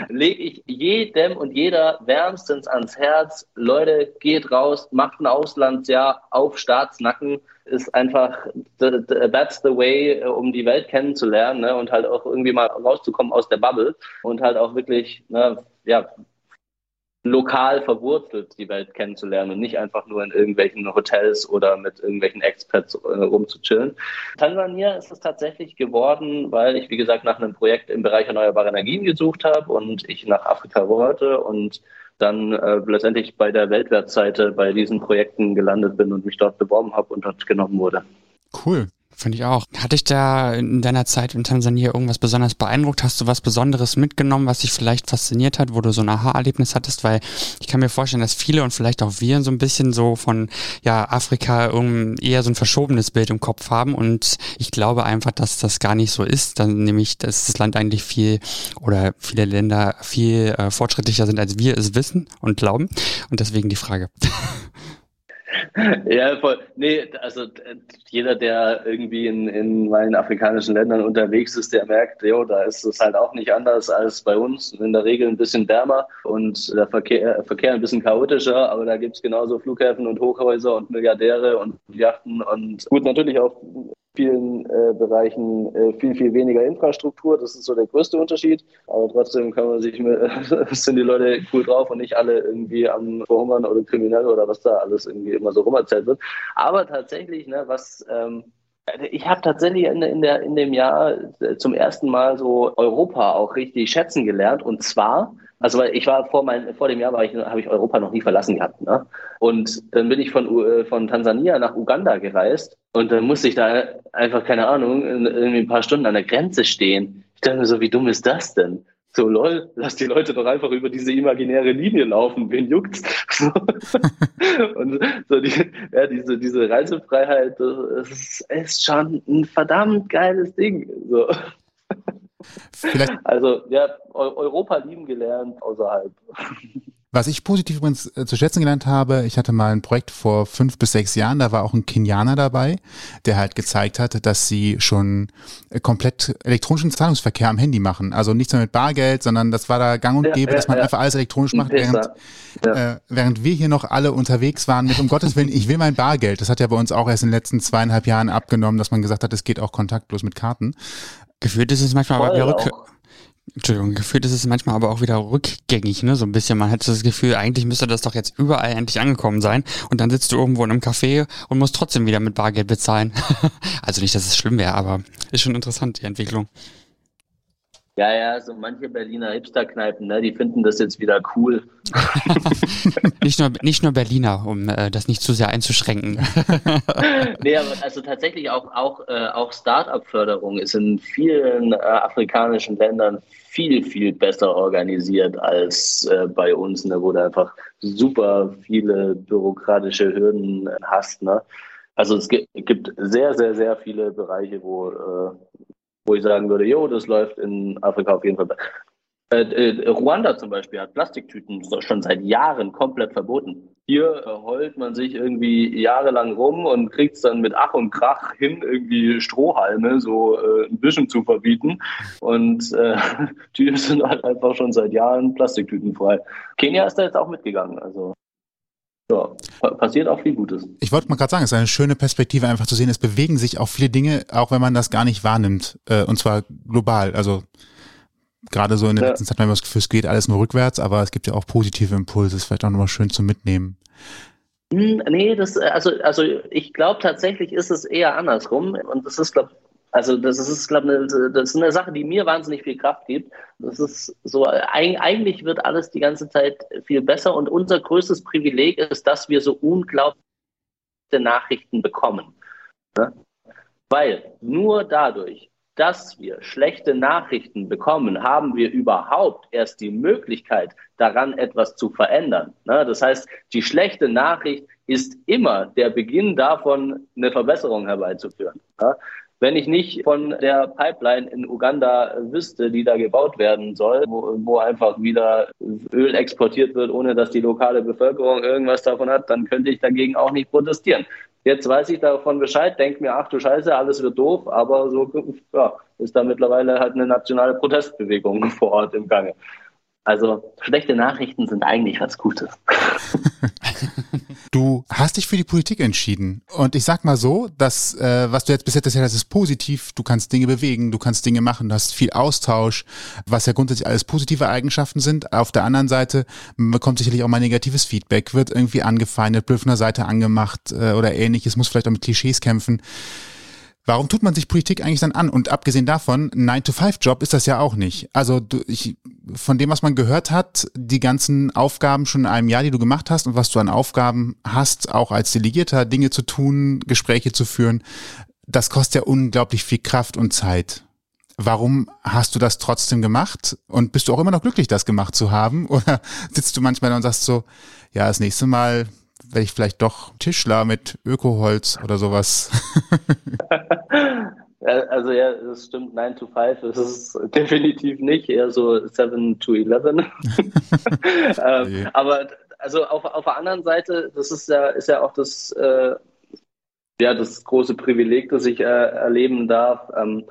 lege ich jedem und jeder wärmstens ans Herz, Leute, geht raus, macht ein Auslandsjahr auf Staatsnacken, ist einfach, that's the way, um die Welt kennenzulernen ne, und halt auch irgendwie mal rauszukommen aus der Bubble und halt auch wirklich, ne, ja, lokal verwurzelt die Welt kennenzulernen und nicht einfach nur in irgendwelchen Hotels oder mit irgendwelchen Expats äh, rumzuchillen. Tansania ist es tatsächlich geworden, weil ich, wie gesagt, nach einem Projekt im Bereich erneuerbare Energien gesucht habe und ich nach Afrika wollte und dann äh, letztendlich bei der Weltwertseite bei diesen Projekten gelandet bin und mich dort beworben habe und dort genommen wurde. Cool. Finde ich auch. Hat dich da in deiner Zeit in Tansania irgendwas besonders beeindruckt? Hast du was Besonderes mitgenommen, was dich vielleicht fasziniert hat, wo du so ein Aha-Erlebnis hattest? Weil ich kann mir vorstellen, dass viele und vielleicht auch wir so ein bisschen so von ja, Afrika eher so ein verschobenes Bild im Kopf haben. Und ich glaube einfach, dass das gar nicht so ist. Dann nämlich, dass das Land eigentlich viel oder viele Länder viel äh, fortschrittlicher sind, als wir es wissen und glauben. Und deswegen die Frage. Ja, voll. Nee, also jeder, der irgendwie in, in meinen afrikanischen Ländern unterwegs ist, der merkt, jo, da ist es halt auch nicht anders als bei uns. In der Regel ein bisschen wärmer und der Verkehr, Verkehr ein bisschen chaotischer, aber da gibt es genauso Flughäfen und Hochhäuser und Milliardäre und Yachten und gut, natürlich auch vielen äh, Bereichen äh, viel, viel weniger Infrastruktur. Das ist so der größte Unterschied. Aber trotzdem kann man sich mit, sind die Leute cool drauf und nicht alle irgendwie am Verhungern oder kriminell oder was da alles irgendwie immer so rumerzählt wird. Aber tatsächlich, ne, was ähm, ich habe tatsächlich in, in, der, in dem Jahr äh, zum ersten Mal so Europa auch richtig schätzen gelernt. Und zwar, also weil ich war vor, mein, vor dem Jahr war ich, habe ich Europa noch nie verlassen gehabt. Ne? Und dann bin ich von, äh, von Tansania nach Uganda gereist und dann musste ich da einfach, keine Ahnung, irgendwie ein paar Stunden an der Grenze stehen. Ich dachte mir so, wie dumm ist das denn? So, lol, lass die Leute doch einfach über diese imaginäre Linie laufen, wen juckt's? und so die, ja, diese, diese Reisefreiheit, das ist, ist schon ein verdammt geiles Ding. So. Vielleicht. Also, ja, Europa lieben gelernt außerhalb. Was ich positiv übrigens äh, zu schätzen gelernt habe, ich hatte mal ein Projekt vor fünf bis sechs Jahren, da war auch ein Kenianer dabei, der halt gezeigt hat, dass sie schon äh, komplett elektronischen Zahlungsverkehr am Handy machen. Also nichts mehr mit Bargeld, sondern das war da gang und gäbe, ja, dass man ja. einfach alles elektronisch macht, während, äh, während wir hier noch alle unterwegs waren mit, um Gottes Willen, ich will mein Bargeld. Das hat ja bei uns auch erst in den letzten zweieinhalb Jahren abgenommen, dass man gesagt hat, es geht auch kontaktlos mit Karten. Gefühlt ist es manchmal Voll aber auch. Entschuldigung, gefühlt ist es manchmal aber auch wieder rückgängig, ne? So ein bisschen. Man hat das Gefühl, eigentlich müsste das doch jetzt überall endlich angekommen sein. Und dann sitzt du irgendwo in einem Café und musst trotzdem wieder mit Bargeld bezahlen. also nicht, dass es schlimm wäre, aber ist schon interessant, die Entwicklung. Ja, ja, so manche Berliner Hipster-Kneipen, ne, die finden das jetzt wieder cool. nicht, nur, nicht nur Berliner, um äh, das nicht zu sehr einzuschränken. nee, aber also tatsächlich auch, auch, äh, auch Start-up-Förderung ist in vielen äh, afrikanischen Ländern viel, viel besser organisiert als äh, bei uns, ne, wo du einfach super viele bürokratische Hürden hast. Ne? Also es gibt sehr, sehr, sehr viele Bereiche, wo äh, wo ich sagen würde, jo, das läuft in Afrika auf jeden Fall. Äh, äh, Ruanda zum Beispiel hat Plastiktüten schon seit Jahren komplett verboten. Hier äh, heult man sich irgendwie jahrelang rum und kriegt es dann mit Ach und Krach hin, irgendwie Strohhalme so äh, ein bisschen zu verbieten. Und äh, die sind halt einfach schon seit Jahren plastiktütenfrei. Kenia ist da jetzt auch mitgegangen. Also ja, passiert auch viel Gutes. Ich wollte mal gerade sagen, es ist eine schöne Perspektive, einfach zu sehen, es bewegen sich auch viele Dinge, auch wenn man das gar nicht wahrnimmt. Äh, und zwar global. Also gerade so in der ja. letzten Zeit haben wir das Gefühl, es geht alles nur rückwärts, aber es gibt ja auch positive Impulse. Ist vielleicht auch nochmal schön zum Mitnehmen. Hm, nee, das, also, also ich glaube tatsächlich ist es eher andersrum. Und das ist, glaube also das ist, glaube ich, das ist eine Sache, die mir wahnsinnig viel Kraft gibt. Das ist so, eigentlich wird alles die ganze Zeit viel besser und unser größtes Privileg ist, dass wir so unglaubliche Nachrichten bekommen. Ne? Weil nur dadurch, dass wir schlechte Nachrichten bekommen, haben wir überhaupt erst die Möglichkeit, daran etwas zu verändern. Ne? Das heißt, die schlechte Nachricht ist immer der Beginn davon, eine Verbesserung herbeizuführen. Ne? Wenn ich nicht von der Pipeline in Uganda wüsste, die da gebaut werden soll, wo, wo, einfach wieder Öl exportiert wird, ohne dass die lokale Bevölkerung irgendwas davon hat, dann könnte ich dagegen auch nicht protestieren. Jetzt weiß ich davon Bescheid, denke mir, ach du Scheiße, alles wird doof, aber so ja, ist da mittlerweile halt eine nationale Protestbewegung vor Ort im Gange. Also schlechte Nachrichten sind eigentlich was Gutes. Du hast dich für die Politik entschieden. Und ich sag mal so, dass, äh, was du jetzt bis jetzt erzählt hast, ist positiv. Du kannst Dinge bewegen, du kannst Dinge machen, du hast viel Austausch, was ja grundsätzlich alles positive Eigenschaften sind. Auf der anderen Seite bekommt sicherlich auch mal negatives Feedback, wird irgendwie angefeindet, blöd von der Seite angemacht äh, oder ähnliches, muss vielleicht auch mit Klischees kämpfen. Warum tut man sich Politik eigentlich dann an? Und abgesehen davon, 9-to-5-Job ist das ja auch nicht. Also du, ich, von dem, was man gehört hat, die ganzen Aufgaben schon in einem Jahr, die du gemacht hast und was du an Aufgaben hast, auch als Delegierter, Dinge zu tun, Gespräche zu führen, das kostet ja unglaublich viel Kraft und Zeit. Warum hast du das trotzdem gemacht? Und bist du auch immer noch glücklich, das gemacht zu haben? Oder sitzt du manchmal da und sagst so, ja, das nächste Mal werde ich vielleicht doch Tischler mit Ökoholz oder sowas. Also ja, das stimmt, 9 to 5 ist es definitiv nicht, eher so 7 to 11. ähm, aber also auf, auf der anderen Seite, das ist ja, ist ja auch das, äh, ja, das große Privileg, das ich äh, erleben darf. Ähm,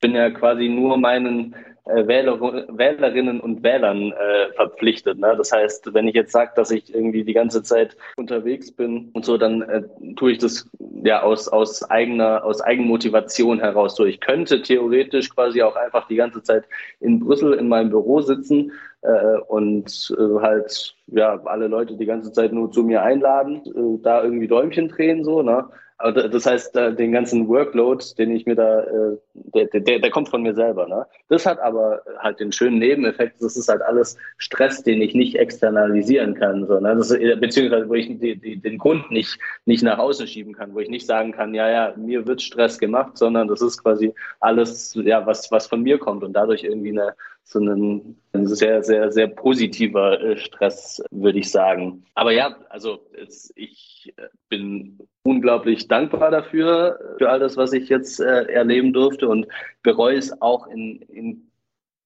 bin ja quasi nur meinen äh, Wähler, Wählerinnen und Wählern äh, verpflichtet. Ne? Das heißt, wenn ich jetzt sage, dass ich irgendwie die ganze Zeit unterwegs bin und so, dann äh, tue ich das ja aus, aus eigener, aus Eigenmotivation heraus. So, ich könnte theoretisch quasi auch einfach die ganze Zeit in Brüssel in meinem Büro sitzen äh, und äh, halt ja alle Leute die ganze Zeit nur zu mir einladen, äh, da irgendwie Däumchen drehen so, ne? Aber das heißt, den ganzen Workload, den ich mir da, äh, der, der, der kommt von mir selber. Ne? Das hat aber halt den schönen Nebeneffekt, das ist halt alles Stress, den ich nicht externalisieren kann. So, ne? das ist, beziehungsweise wo ich die, die, den Grund nicht, nicht nach außen schieben kann, wo ich nicht sagen kann, ja, ja, mir wird Stress gemacht, sondern das ist quasi alles, ja, was, was von mir kommt und dadurch irgendwie eine, ein, ein sehr, sehr, sehr positiver äh, Stress, würde ich sagen. Aber ja, also es, ich äh, bin unglaublich dankbar dafür, für all das, was ich jetzt äh, erleben durfte und bereue es auch in, in,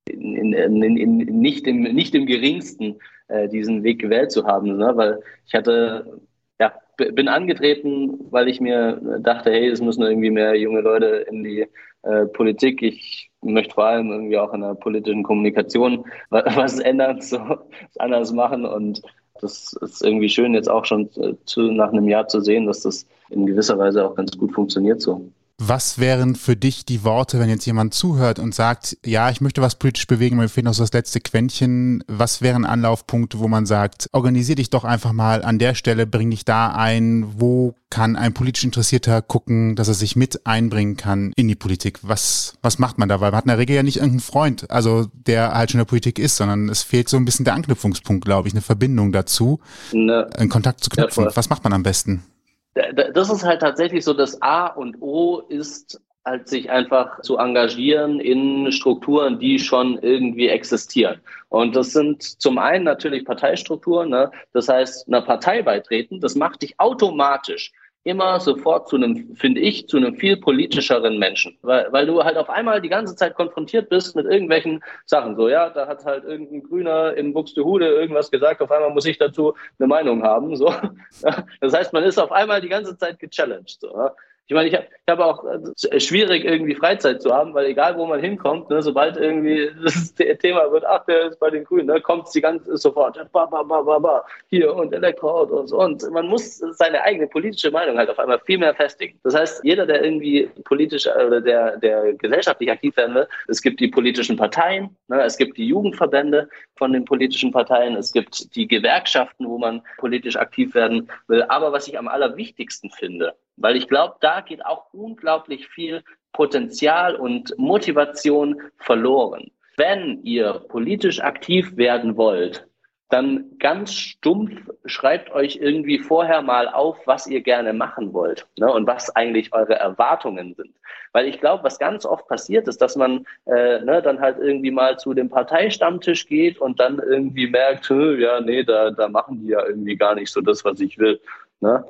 in, in, in nicht, im, nicht im geringsten, äh, diesen Weg gewählt zu haben, ne? weil ich hatte, ja, bin angetreten, weil ich mir dachte, hey, es müssen irgendwie mehr junge Leute in die äh, Politik. Ich möchte vor allem irgendwie auch in der politischen Kommunikation was ändern, so was anders machen und das ist irgendwie schön, jetzt auch schon äh, zu, nach einem Jahr zu sehen, dass das in gewisser Weise auch ganz gut funktioniert so. Was wären für dich die Worte, wenn jetzt jemand zuhört und sagt, ja, ich möchte was politisch bewegen, mir fehlt noch so das letzte Quäntchen. Was wären Anlaufpunkte, wo man sagt, organisier dich doch einfach mal an der Stelle, bring dich da ein. Wo kann ein politisch Interessierter gucken, dass er sich mit einbringen kann in die Politik? Was, was macht man da? Weil man hat in der Regel ja nicht irgendeinen Freund, also der halt schon in der Politik ist, sondern es fehlt so ein bisschen der Anknüpfungspunkt, glaube ich, eine Verbindung dazu, ne, einen Kontakt zu knüpfen. Ja, was macht man am besten? Das ist halt tatsächlich so, das A und O ist halt sich einfach zu engagieren in Strukturen, die schon irgendwie existieren. Und das sind zum einen natürlich Parteistrukturen. Ne? Das heißt, einer Partei beitreten, das macht dich automatisch immer sofort zu einem, finde ich, zu einem viel politischeren Menschen. Weil, weil du halt auf einmal die ganze Zeit konfrontiert bist mit irgendwelchen Sachen. So, ja, da hat halt irgendein Grüner in Buxtehude irgendwas gesagt, auf einmal muss ich dazu eine Meinung haben. So. Das heißt, man ist auf einmal die ganze Zeit gechallenged. So. Ich meine, ich habe hab auch äh, schwierig, irgendwie Freizeit zu haben, weil egal, wo man hinkommt, ne, sobald irgendwie das Thema wird, ach, der ist bei den Grünen, ne, kommt die ganze sofort, ba, ba, ba, ba, ba, hier und Elektroautos und man muss seine eigene politische Meinung halt auf einmal viel mehr festigen. Das heißt, jeder, der irgendwie politisch oder der, der gesellschaftlich aktiv werden will, es gibt die politischen Parteien, ne, es gibt die Jugendverbände von den politischen Parteien, es gibt die Gewerkschaften, wo man politisch aktiv werden will. Aber was ich am allerwichtigsten finde, weil ich glaube, da geht auch unglaublich viel Potenzial und Motivation verloren. Wenn ihr politisch aktiv werden wollt, dann ganz stumpf schreibt euch irgendwie vorher mal auf, was ihr gerne machen wollt ne, und was eigentlich eure Erwartungen sind. Weil ich glaube, was ganz oft passiert ist, dass man äh, ne, dann halt irgendwie mal zu dem Parteistammtisch geht und dann irgendwie merkt, ja, nee, da, da machen die ja irgendwie gar nicht so das, was ich will. Ne?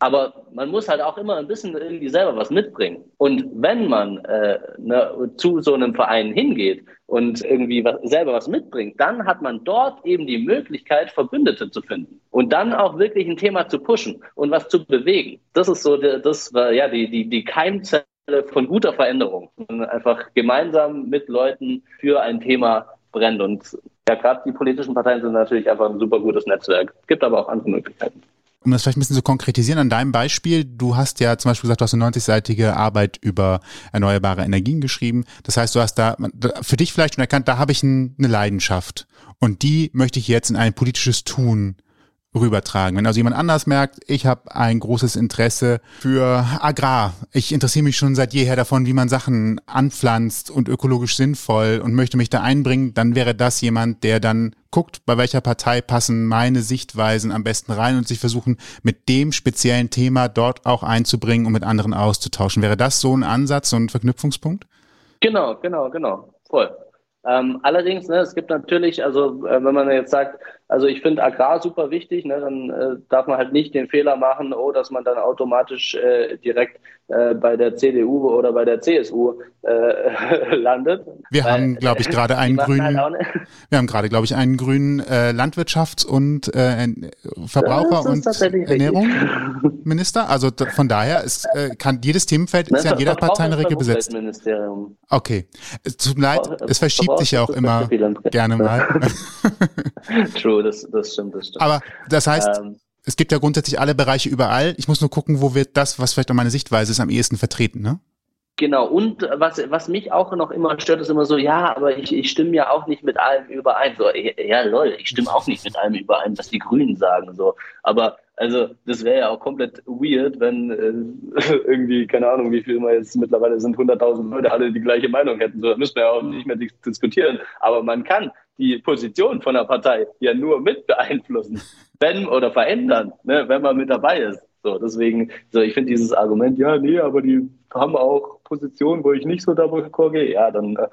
Aber man muss halt auch immer ein bisschen irgendwie selber was mitbringen. Und wenn man äh, ne, zu so einem Verein hingeht und irgendwie was, selber was mitbringt, dann hat man dort eben die Möglichkeit, Verbündete zu finden und dann auch wirklich ein Thema zu pushen und was zu bewegen. Das ist so, das war ja die, die, die Keimzelle von guter Veränderung. Und einfach gemeinsam mit Leuten für ein Thema brennt. Und ja, gerade die politischen Parteien sind natürlich einfach ein super gutes Netzwerk. Gibt aber auch andere Möglichkeiten. Um das vielleicht ein bisschen zu konkretisieren an deinem Beispiel, du hast ja zum Beispiel gesagt, du hast eine 90-seitige Arbeit über erneuerbare Energien geschrieben. Das heißt, du hast da für dich vielleicht schon erkannt, da habe ich eine Leidenschaft und die möchte ich jetzt in ein politisches Tun rübertragen. Wenn also jemand anders merkt, ich habe ein großes Interesse für Agrar. Ich interessiere mich schon seit jeher davon, wie man Sachen anpflanzt und ökologisch sinnvoll und möchte mich da einbringen, dann wäre das jemand, der dann guckt, bei welcher Partei passen meine Sichtweisen am besten rein und sich versuchen, mit dem speziellen Thema dort auch einzubringen und mit anderen auszutauschen. Wäre das so ein Ansatz, so ein Verknüpfungspunkt? Genau, genau, genau. Voll. Ähm, allerdings, ne, es gibt natürlich, also äh, wenn man jetzt sagt, also ich finde Agrar super wichtig, ne, dann äh, darf man halt nicht den Fehler machen, oh, dass man dann automatisch äh, direkt äh, bei der CDU oder bei der CSU äh, landet. Wir Weil, haben, glaube ich, gerade einen grünen, halt wir haben gerade, glaube ich, einen grünen äh, Landwirtschafts- und äh, Verbraucher- und Ernährungsminister. Also von daher ist, äh, kann jedes Themenfeld ist ja in jeder Partei eine Regel besetzt. Okay, es tut mir leid, es verschiebt sich ja auch immer gerne mal. True, das, das stimmt, das stimmt. Aber das heißt, ähm, es gibt ja grundsätzlich alle Bereiche überall. Ich muss nur gucken, wo wird das, was vielleicht auch meine Sichtweise ist, am ehesten vertreten, ne? Genau, und was, was mich auch noch immer stört, ist immer so, ja, aber ich, ich stimme ja auch nicht mit allem überein. So, ja, lol, ich stimme auch nicht mit allem überein, was die Grünen sagen. So. Aber also das wäre ja auch komplett weird, wenn äh, irgendwie, keine Ahnung, wie viel immer jetzt mittlerweile sind, 100.000 Leute alle die gleiche Meinung hätten. So, da müssen wir ja auch nicht mehr diskutieren. Aber man kann die Position von der Partei ja nur mit beeinflussen, wenn oder verändern, ne, wenn man mit dabei ist. So, deswegen, so, ich finde dieses Argument, ja, nee, aber die haben auch Positionen, wo ich nicht so d'accord gehe. Ja, dann äh,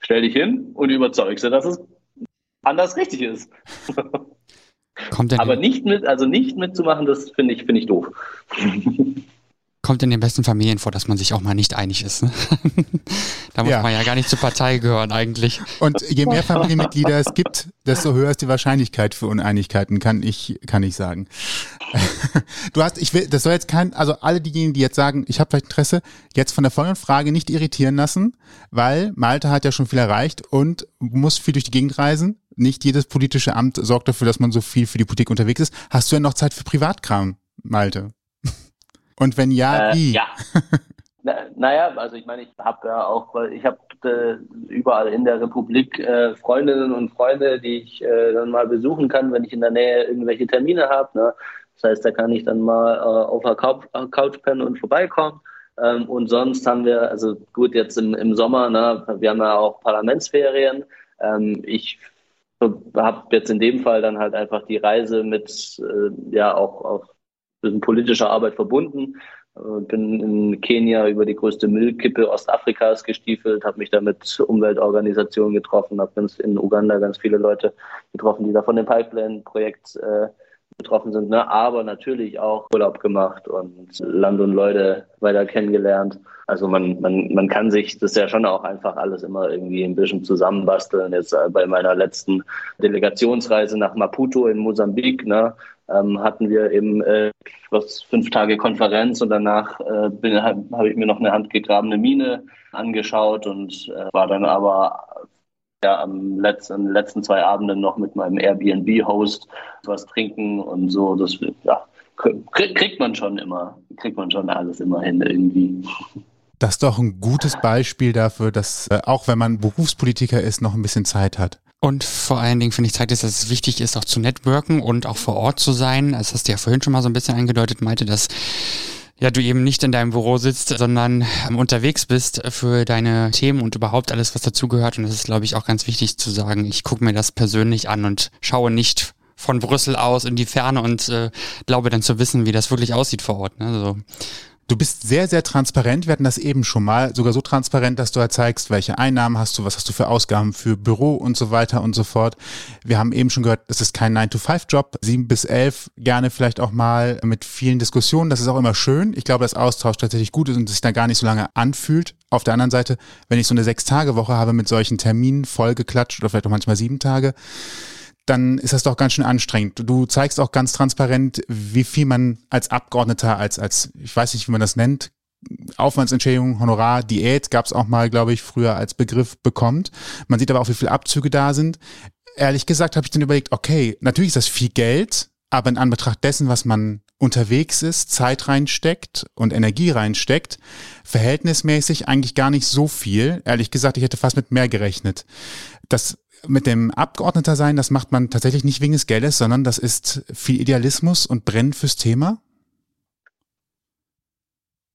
stell dich hin und überzeug sie, dass es anders richtig ist. aber nicht mit, also nicht mitzumachen, das finde ich, finde ich doof. kommt in den besten Familien vor, dass man sich auch mal nicht einig ist. Ne? da muss ja. man ja gar nicht zur Partei gehören eigentlich. Und je mehr Familienmitglieder es gibt, desto höher ist die Wahrscheinlichkeit für Uneinigkeiten, kann ich, kann ich sagen. Du hast, ich will, das soll jetzt kein, also alle diejenigen, die jetzt sagen, ich habe vielleicht Interesse, jetzt von der folgenden Frage nicht irritieren lassen, weil Malte hat ja schon viel erreicht und muss viel durch die Gegend reisen. Nicht jedes politische Amt sorgt dafür, dass man so viel für die Politik unterwegs ist. Hast du denn noch Zeit für Privatkram, Malte? Und wenn ja, äh, wie? Ja. Na, naja, also ich meine, ich habe ja auch, ich habe äh, überall in der Republik äh, Freundinnen und Freunde, die ich äh, dann mal besuchen kann, wenn ich in der Nähe irgendwelche Termine habe. Ne? Das heißt, da kann ich dann mal äh, auf der Couch, Couch pennen und vorbeikommen. Ähm, und sonst haben wir, also gut, jetzt im, im Sommer, ne, wir haben ja auch Parlamentsferien. Ähm, ich habe jetzt in dem Fall dann halt einfach die Reise mit, äh, ja, auch auf mit politischer Arbeit verbunden. Äh, bin in Kenia über die größte Müllkippe Ostafrikas gestiefelt, habe mich da mit Umweltorganisationen getroffen, habe in Uganda ganz viele Leute getroffen, die da von dem Pipeline-Projekt äh, betroffen sind, ne? aber natürlich auch Urlaub gemacht und Land und Leute weiter kennengelernt. Also man, man, man kann sich das ja schon auch einfach alles immer irgendwie ein bisschen zusammenbasteln. Jetzt äh, bei meiner letzten Delegationsreise nach Maputo in Mosambik, ne, ähm, hatten wir eben äh, was fünf Tage Konferenz und danach äh, habe hab ich mir noch eine handgegrabene Mine angeschaut und äh, war dann aber ja am letzten, letzten zwei Abenden noch mit meinem Airbnb-Host was trinken und so. Das ja, kriegt man schon immer, kriegt man schon alles immer hin irgendwie. Das ist doch ein gutes Beispiel dafür, dass äh, auch wenn man Berufspolitiker ist, noch ein bisschen Zeit hat. Und vor allen Dingen finde ich zeigt es, dass es wichtig ist, auch zu networken und auch vor Ort zu sein. Das hast du ja vorhin schon mal so ein bisschen angedeutet, meinte, dass ja, du eben nicht in deinem Büro sitzt, sondern ähm, unterwegs bist für deine Themen und überhaupt alles, was dazugehört. Und das ist, glaube ich, auch ganz wichtig zu sagen. Ich gucke mir das persönlich an und schaue nicht von Brüssel aus in die Ferne und äh, glaube dann zu wissen, wie das wirklich aussieht vor Ort. Ne? Also, Du bist sehr, sehr transparent. Wir hatten das eben schon mal, sogar so transparent, dass du halt zeigst, welche Einnahmen hast du, was hast du für Ausgaben für Büro und so weiter und so fort. Wir haben eben schon gehört, es ist kein 9-to-5-Job, 7 bis 11, gerne vielleicht auch mal mit vielen Diskussionen. Das ist auch immer schön. Ich glaube, dass Austausch tatsächlich gut ist und sich da gar nicht so lange anfühlt. Auf der anderen Seite, wenn ich so eine Sechs-Tage-Woche habe mit solchen Terminen vollgeklatscht oder vielleicht auch manchmal sieben Tage, dann ist das doch ganz schön anstrengend. Du zeigst auch ganz transparent, wie viel man als Abgeordneter, als, als, ich weiß nicht, wie man das nennt, Aufwandsentschädigung, Honorar, Diät gab es auch mal, glaube ich, früher als Begriff bekommt. Man sieht aber auch, wie viele Abzüge da sind. Ehrlich gesagt habe ich dann überlegt, okay, natürlich ist das viel Geld, aber in Anbetracht dessen, was man unterwegs ist, Zeit reinsteckt und Energie reinsteckt, verhältnismäßig eigentlich gar nicht so viel. Ehrlich gesagt, ich hätte fast mit mehr gerechnet. Das mit dem Abgeordneter sein, das macht man tatsächlich nicht wegen des Geldes, sondern das ist viel Idealismus und brennt fürs Thema.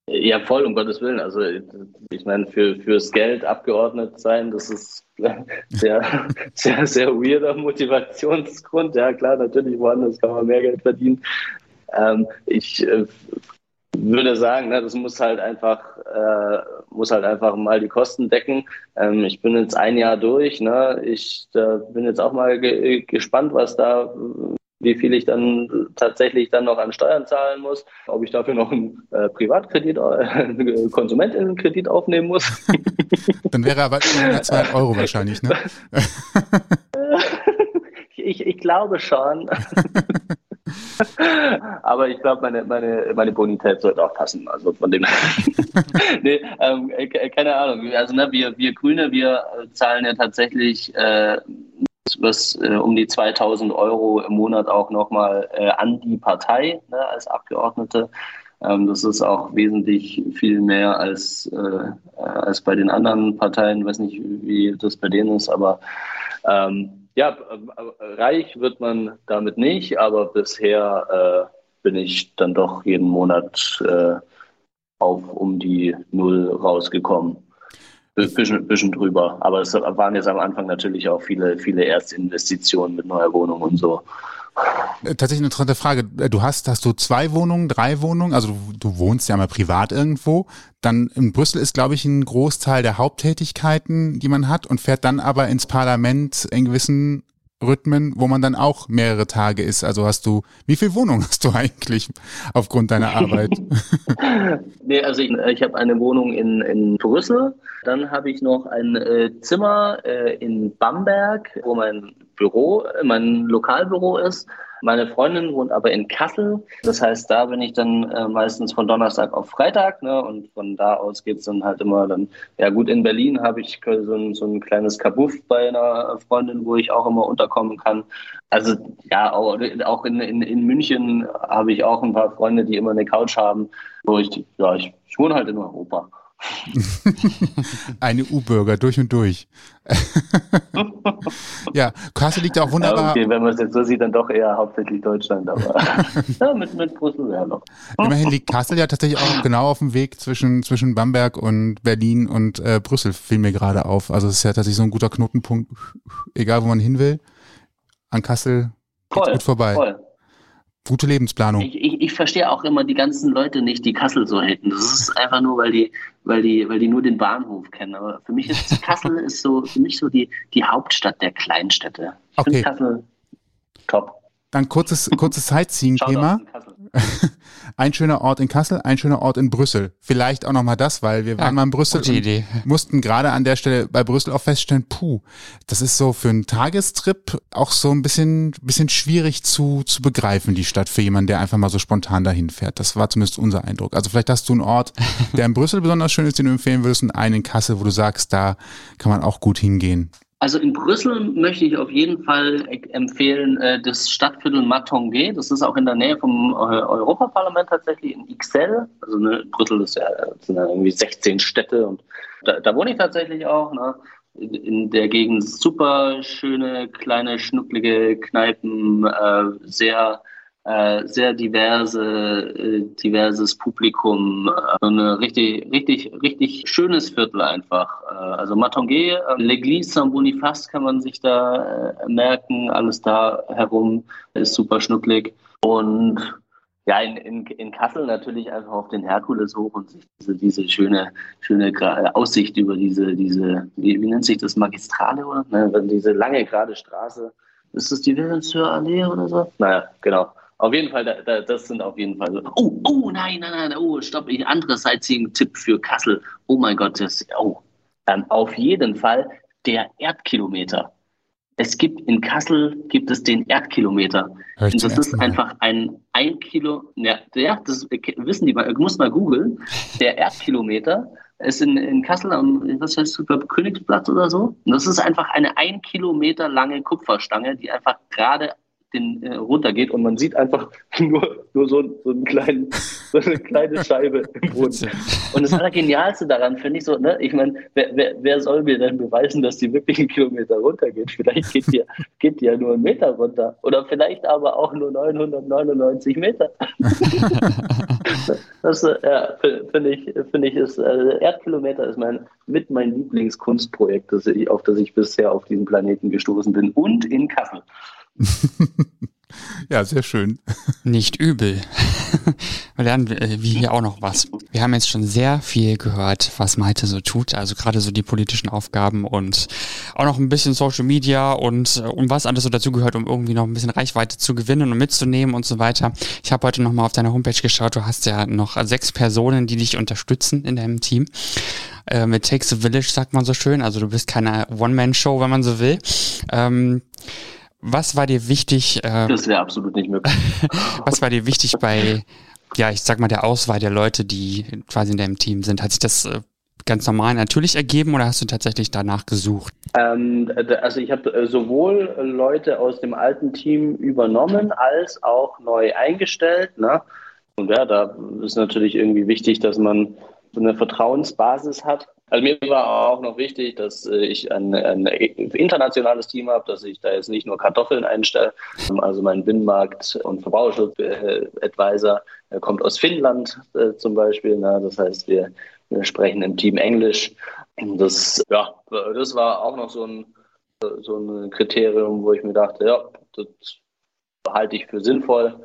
Ja, voll, um Gottes Willen. Also ich meine, für, fürs Geld abgeordnet sein, das ist sehr, sehr, sehr weirder Motivationsgrund. Ja, klar, natürlich woanders kann man mehr Geld verdienen. Ähm, ich äh, würde sagen, ne, das muss halt einfach, äh, muss halt einfach mal die Kosten decken. Ähm, ich bin jetzt ein Jahr durch. Ne? Ich äh, bin jetzt auch mal ge gespannt, was da wie viel ich dann tatsächlich dann noch an Steuern zahlen muss, ob ich dafür noch einen äh, Privatkredit, äh, Konsumentinnenkredit aufnehmen muss. dann wäre aber über 200 Euro wahrscheinlich, ne? ich, ich glaube schon. Aber ich glaube, meine, meine, meine Bonität sollte auch passen. Also von dem nee, ähm, keine Ahnung. Also ne, wir, wir Grüne, wir zahlen ja tatsächlich äh, was äh, um die 2000 Euro im Monat auch nochmal äh, an die Partei ne, als Abgeordnete. Ähm, das ist auch wesentlich viel mehr als, äh, als bei den anderen Parteien. Ich weiß nicht, wie das bei denen ist, aber ähm, ja, reich wird man damit nicht, aber bisher äh, bin ich dann doch jeden Monat äh, auf um die Null rausgekommen bisschen, bisschen drüber. Aber es waren jetzt am Anfang natürlich auch viele, viele Erstinvestitionen mit neuer Wohnung und so. Äh, tatsächlich eine interessante Frage. Äh, du hast, hast du zwei Wohnungen, drei Wohnungen? Also du, du wohnst ja mal privat irgendwo. Dann in Brüssel ist, glaube ich, ein Großteil der Haupttätigkeiten, die man hat und fährt dann aber ins Parlament in gewissen Rhythmen, wo man dann auch mehrere Tage ist. Also hast du, wie viel Wohnung hast du eigentlich aufgrund deiner Arbeit? nee, also ich, ich habe eine Wohnung in, in Brüssel, dann habe ich noch ein äh, Zimmer äh, in Bamberg, wo mein Büro, mein Lokalbüro ist. Meine Freundin wohnt aber in Kassel. Das heißt, da bin ich dann äh, meistens von Donnerstag auf Freitag. Ne? Und von da aus geht es dann halt immer dann, ja gut, in Berlin habe ich so ein, so ein kleines Kabuff bei einer Freundin, wo ich auch immer unterkommen kann. Also ja, auch, in, in, in München habe ich auch ein paar Freunde, die immer eine Couch haben, wo ich, ja, ich wohne halt in Europa. Eine U-Bürger durch und durch. ja, Kassel liegt auch wunderbar. okay, wenn man es jetzt so sieht, dann doch eher hauptsächlich Deutschland, aber ja, mit, mit Brüssel ja noch. Immerhin liegt Kassel ja tatsächlich auch genau auf dem Weg zwischen, zwischen Bamberg und Berlin und äh, Brüssel, fiel mir gerade auf. Also es ist ja tatsächlich so ein guter Knotenpunkt, egal wo man hin will. An Kassel voll, gut vorbei. Voll. Gute Lebensplanung. Ich, ich, ich, verstehe auch immer die ganzen Leute nicht, die Kassel so hätten. Das ist einfach nur, weil die, weil die, weil die nur den Bahnhof kennen. Aber für mich ist Kassel ist so für mich so die, die Hauptstadt der Kleinstädte. Ich okay. finde Kassel top. Dann kurzes, kurzes Sightseeing-Thema. ein schöner Ort in Kassel, ein schöner Ort in Brüssel. Vielleicht auch nochmal das, weil wir ja, waren mal in Brüssel und mussten gerade an der Stelle bei Brüssel auch feststellen, puh, das ist so für einen Tagestrip auch so ein bisschen, bisschen schwierig zu, zu begreifen, die Stadt, für jemanden, der einfach mal so spontan dahin fährt. Das war zumindest unser Eindruck. Also vielleicht hast du einen Ort, der in Brüssel besonders schön ist, den du empfehlen würdest und einen in Kassel, wo du sagst, da kann man auch gut hingehen. Also in Brüssel möchte ich auf jeden Fall empfehlen äh, das Stadtviertel Matonge. Das ist auch in der Nähe vom äh, Europaparlament tatsächlich in Ixelles. Also ne, Brüssel ist ja, sind ja irgendwie 16 Städte und da, da wohne ich tatsächlich auch. Ne? In der Gegend super schöne, kleine, schnucklige Kneipen, äh, sehr äh, sehr diverse, äh, diverses Publikum, äh, ein richtig, richtig, richtig schönes Viertel einfach. Äh, also Matongué, äh, L'Église Saint-Boniface kann man sich da äh, merken, alles da herum ist super schnucklig und ja, in, in, in Kassel natürlich einfach auf den Herkules hoch und sich diese, diese schöne, schöne Aussicht über diese, diese wie, wie nennt sich das, Magistrale oder? Ne, diese lange gerade Straße. Ist das die Wilhelmshöher Allee oder so? Naja, genau. Auf jeden Fall, da, da, das sind auf jeden Fall so. Oh, oh, nein, nein, nein, oh, stopp, ich, andere Sightseeing-Tipp für Kassel. Oh mein Gott, das, oh. Ähm, auf jeden Fall der Erdkilometer. Es gibt in Kassel gibt es den Erdkilometer. Und das ist einfach ein ein Kilo, ja, ja, das wissen die, muss mal googeln. Der Erdkilometer ist in, in Kassel am, was heißt du, Königsplatz oder so. Und das ist einfach eine ein Kilometer lange Kupferstange, die einfach gerade den äh, runtergeht und man sieht einfach nur, nur so, so, einen kleinen, so eine kleine Scheibe im Boden. Und das Allergenialste daran finde ich so, ne, ich meine, wer, wer, wer soll mir denn beweisen, dass die wirklich einen Kilometer runtergeht? Vielleicht geht die, geht die ja nur einen Meter runter. Oder vielleicht aber auch nur 999 Meter. das ja, finde ich, finde ich, ist, äh, Erdkilometer ist mein, mit mein Lieblingskunstprojekt, das ich, auf das ich bisher auf diesem Planeten gestoßen bin. Und in Kassel. ja, sehr schön. Nicht übel. wir lernen äh, wir hier auch noch was. Wir haben jetzt schon sehr viel gehört, was Malte so tut. Also gerade so die politischen Aufgaben und auch noch ein bisschen Social Media und äh, um was alles so dazugehört, um irgendwie noch ein bisschen Reichweite zu gewinnen und mitzunehmen und so weiter. Ich habe heute nochmal auf deiner Homepage geschaut. Du hast ja noch sechs Personen, die dich unterstützen in deinem Team. Äh, mit Takes a Village sagt man so schön. Also du bist keine One-Man-Show, wenn man so will. Ähm, was war dir wichtig? Äh, das wäre absolut nicht möglich. was war dir wichtig bei, ja, ich sag mal, der Auswahl der Leute, die quasi in deinem Team sind? Hat sich das äh, ganz normal natürlich ergeben oder hast du tatsächlich danach gesucht? Ähm, also ich habe äh, sowohl Leute aus dem alten Team übernommen als auch neu eingestellt. Ne? Und ja, da ist natürlich irgendwie wichtig, dass man so eine Vertrauensbasis hat. Also mir war auch noch wichtig, dass äh, ich ein, ein internationales Team habe, dass ich da jetzt nicht nur Kartoffeln einstelle. Also mein Binnenmarkt- und Verbraucherschutz-Advisor kommt aus Finnland äh, zum Beispiel. Na, das heißt, wir, wir sprechen im Team Englisch. Das, ja, das war auch noch so ein, so ein Kriterium, wo ich mir dachte, ja, das halte ich für sinnvoll.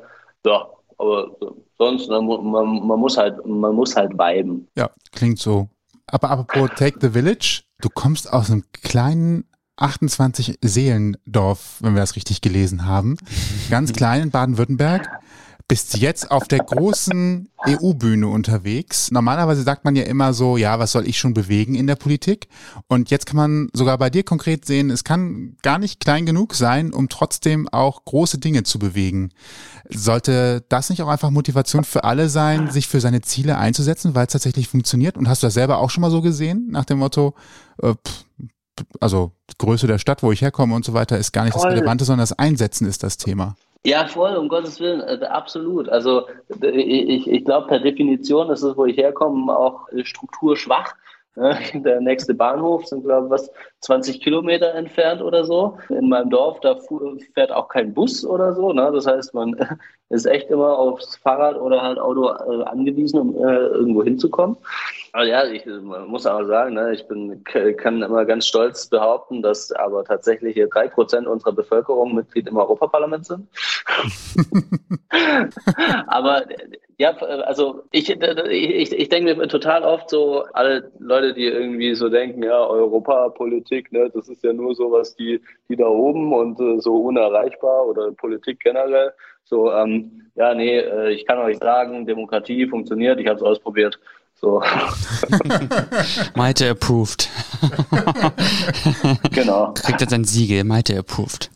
Ja, aber sonst, ne, man, man, muss halt, man muss halt viben. Ja, klingt so. Aber apropos Take the Village, du kommst aus einem kleinen 28 Seelendorf, wenn wir das richtig gelesen haben. Ganz klein in Baden-Württemberg bist jetzt auf der großen EU-Bühne unterwegs. Normalerweise sagt man ja immer so, ja, was soll ich schon bewegen in der Politik? Und jetzt kann man sogar bei dir konkret sehen, es kann gar nicht klein genug sein, um trotzdem auch große Dinge zu bewegen. Sollte das nicht auch einfach Motivation für alle sein, sich für seine Ziele einzusetzen, weil es tatsächlich funktioniert? Und hast du das selber auch schon mal so gesehen, nach dem Motto, äh, pff, also Größe der Stadt, wo ich herkomme und so weiter, ist gar nicht das Relevante, sondern das Einsetzen ist das Thema. Ja, voll, um Gottes Willen, äh, absolut. Also ich, ich glaube, per Definition ist es, wo ich herkomme, auch strukturschwach. Der nächste Bahnhof sind, glaube ich, was 20 Kilometer entfernt oder so. In meinem Dorf, da fährt auch kein Bus oder so. Ne? Das heißt, man ist echt immer aufs Fahrrad oder halt Auto äh, angewiesen, um äh, irgendwo hinzukommen. Aber ja, ich muss aber sagen, ne, ich bin, kann immer ganz stolz behaupten, dass aber tatsächlich hier drei Prozent unserer Bevölkerung Mitglied im Europaparlament sind. aber ja, also ich, ich, ich denke mir total oft so, alle Leute, die irgendwie so denken, ja, Europapolitik, ne, das ist ja nur so was die, die da oben und äh, so unerreichbar oder Politik generell. So, ähm, ja, nee, äh, ich kann euch sagen, Demokratie funktioniert, ich habe es ausprobiert. So. Malte approved. genau. Kriegt jetzt ein Siegel, Malte approved.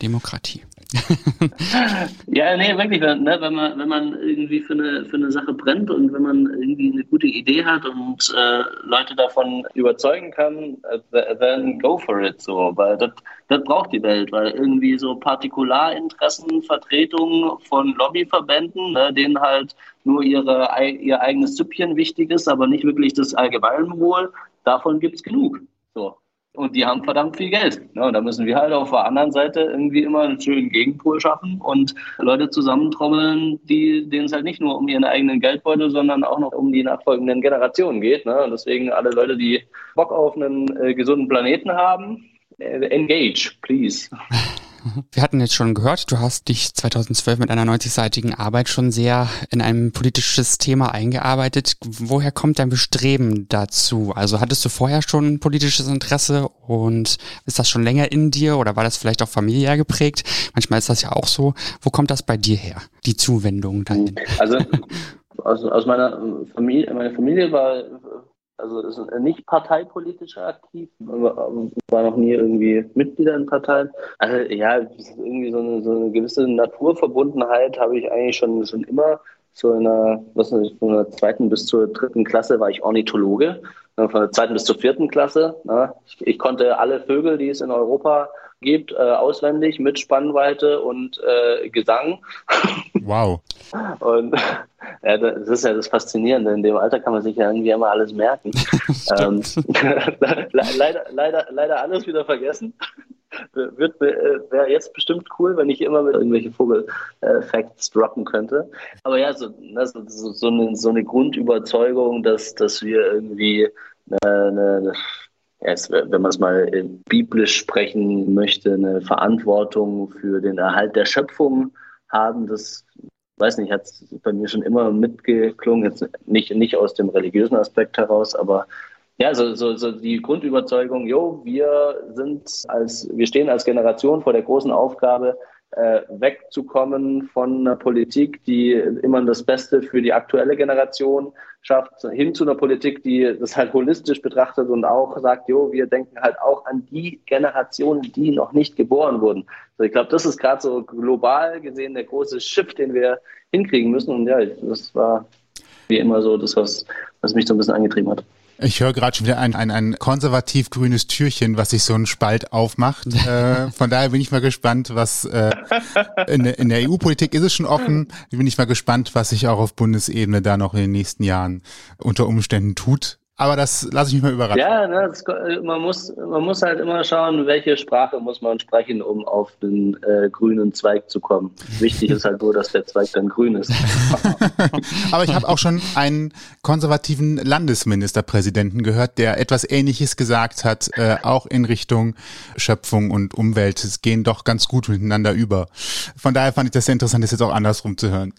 Demokratie. ja, nee, wirklich, ne, wenn man, wenn man irgendwie für eine, für eine Sache brennt und wenn man irgendwie eine gute Idee hat und äh, Leute davon überzeugen kann, äh, then go for it, so, weil das, das braucht die Welt, weil irgendwie so Partikularinteressen, Vertretungen von Lobbyverbänden, ne, denen halt nur ihre, ihr eigenes Süppchen wichtig ist, aber nicht wirklich das Allgemeinwohl, davon gibt es genug. So. Und die haben verdammt viel Geld. Ja, und da müssen wir halt auf der anderen Seite irgendwie immer einen schönen Gegenpol schaffen und Leute zusammentrommeln, die, denen es halt nicht nur um ihren eigenen Geldbeutel, sondern auch noch um die nachfolgenden Generationen geht. Ne? Und deswegen alle Leute, die Bock auf einen äh, gesunden Planeten haben, äh, engage, please. Wir hatten jetzt schon gehört, du hast dich 2012 mit einer 90-seitigen Arbeit schon sehr in ein politisches Thema eingearbeitet. Woher kommt dein Bestreben dazu? Also hattest du vorher schon politisches Interesse und ist das schon länger in dir oder war das vielleicht auch familiär geprägt? Manchmal ist das ja auch so. Wo kommt das bei dir her, die Zuwendung dahin? Also aus, aus meiner Familie, meine Familie war also ist nicht parteipolitisch aktiv, war noch nie irgendwie Mitglieder in Parteien. Also ja, irgendwie so eine, so eine gewisse Naturverbundenheit habe ich eigentlich schon, schon immer. In der, was nicht, von der zweiten bis zur dritten Klasse war ich Ornithologe. Von der zweiten bis zur vierten Klasse. Ich, ich konnte alle Vögel, die es in Europa gibt, äh, auswendig mit Spannweite und äh, Gesang. Wow. Und ja, das ist ja das Faszinierende. In dem Alter kann man sich ja irgendwie immer alles merken. ähm, leider, leider, leider alles wieder vergessen. Wird äh, wäre jetzt bestimmt cool, wenn ich immer mit irgendwelche Vogel-Facts äh, droppen könnte. Aber ja, so, also, so, so, eine, so eine Grundüberzeugung, dass, dass wir irgendwie eine, eine wenn man es mal biblisch sprechen möchte, eine Verantwortung für den Erhalt der Schöpfung haben. Das, weiß nicht, hat bei mir schon immer mitgeklungen, jetzt nicht, nicht aus dem religiösen Aspekt heraus, aber ja, so, so, so die Grundüberzeugung, jo, wir sind als, wir stehen als Generation vor der großen Aufgabe, äh, wegzukommen von einer Politik, die immer das Beste für die aktuelle Generation schafft, hin zu einer Politik, die das halt holistisch betrachtet und auch sagt, jo, wir denken halt auch an die Generationen, die noch nicht geboren wurden. Also ich glaube, das ist gerade so global gesehen der große Shift, den wir hinkriegen müssen. Und ja, das war wie immer so das, was, was mich so ein bisschen angetrieben hat. Ich höre gerade schon wieder ein, ein, ein konservativ-grünes Türchen, was sich so ein Spalt aufmacht. äh, von daher bin ich mal gespannt, was äh, in, in der EU-Politik ist es schon offen. Bin ich mal gespannt, was sich auch auf Bundesebene da noch in den nächsten Jahren unter Umständen tut. Aber das lasse ich mich mal überraschen. Ja, ne, das, man, muss, man muss halt immer schauen, welche Sprache muss man sprechen, um auf den äh, grünen Zweig zu kommen. Wichtig ist halt nur, dass der Zweig dann grün ist. Aber ich habe auch schon einen konservativen Landesministerpräsidenten gehört, der etwas Ähnliches gesagt hat, äh, auch in Richtung Schöpfung und Umwelt. Es gehen doch ganz gut miteinander über. Von daher fand ich das sehr interessant, das jetzt auch andersrum zu hören.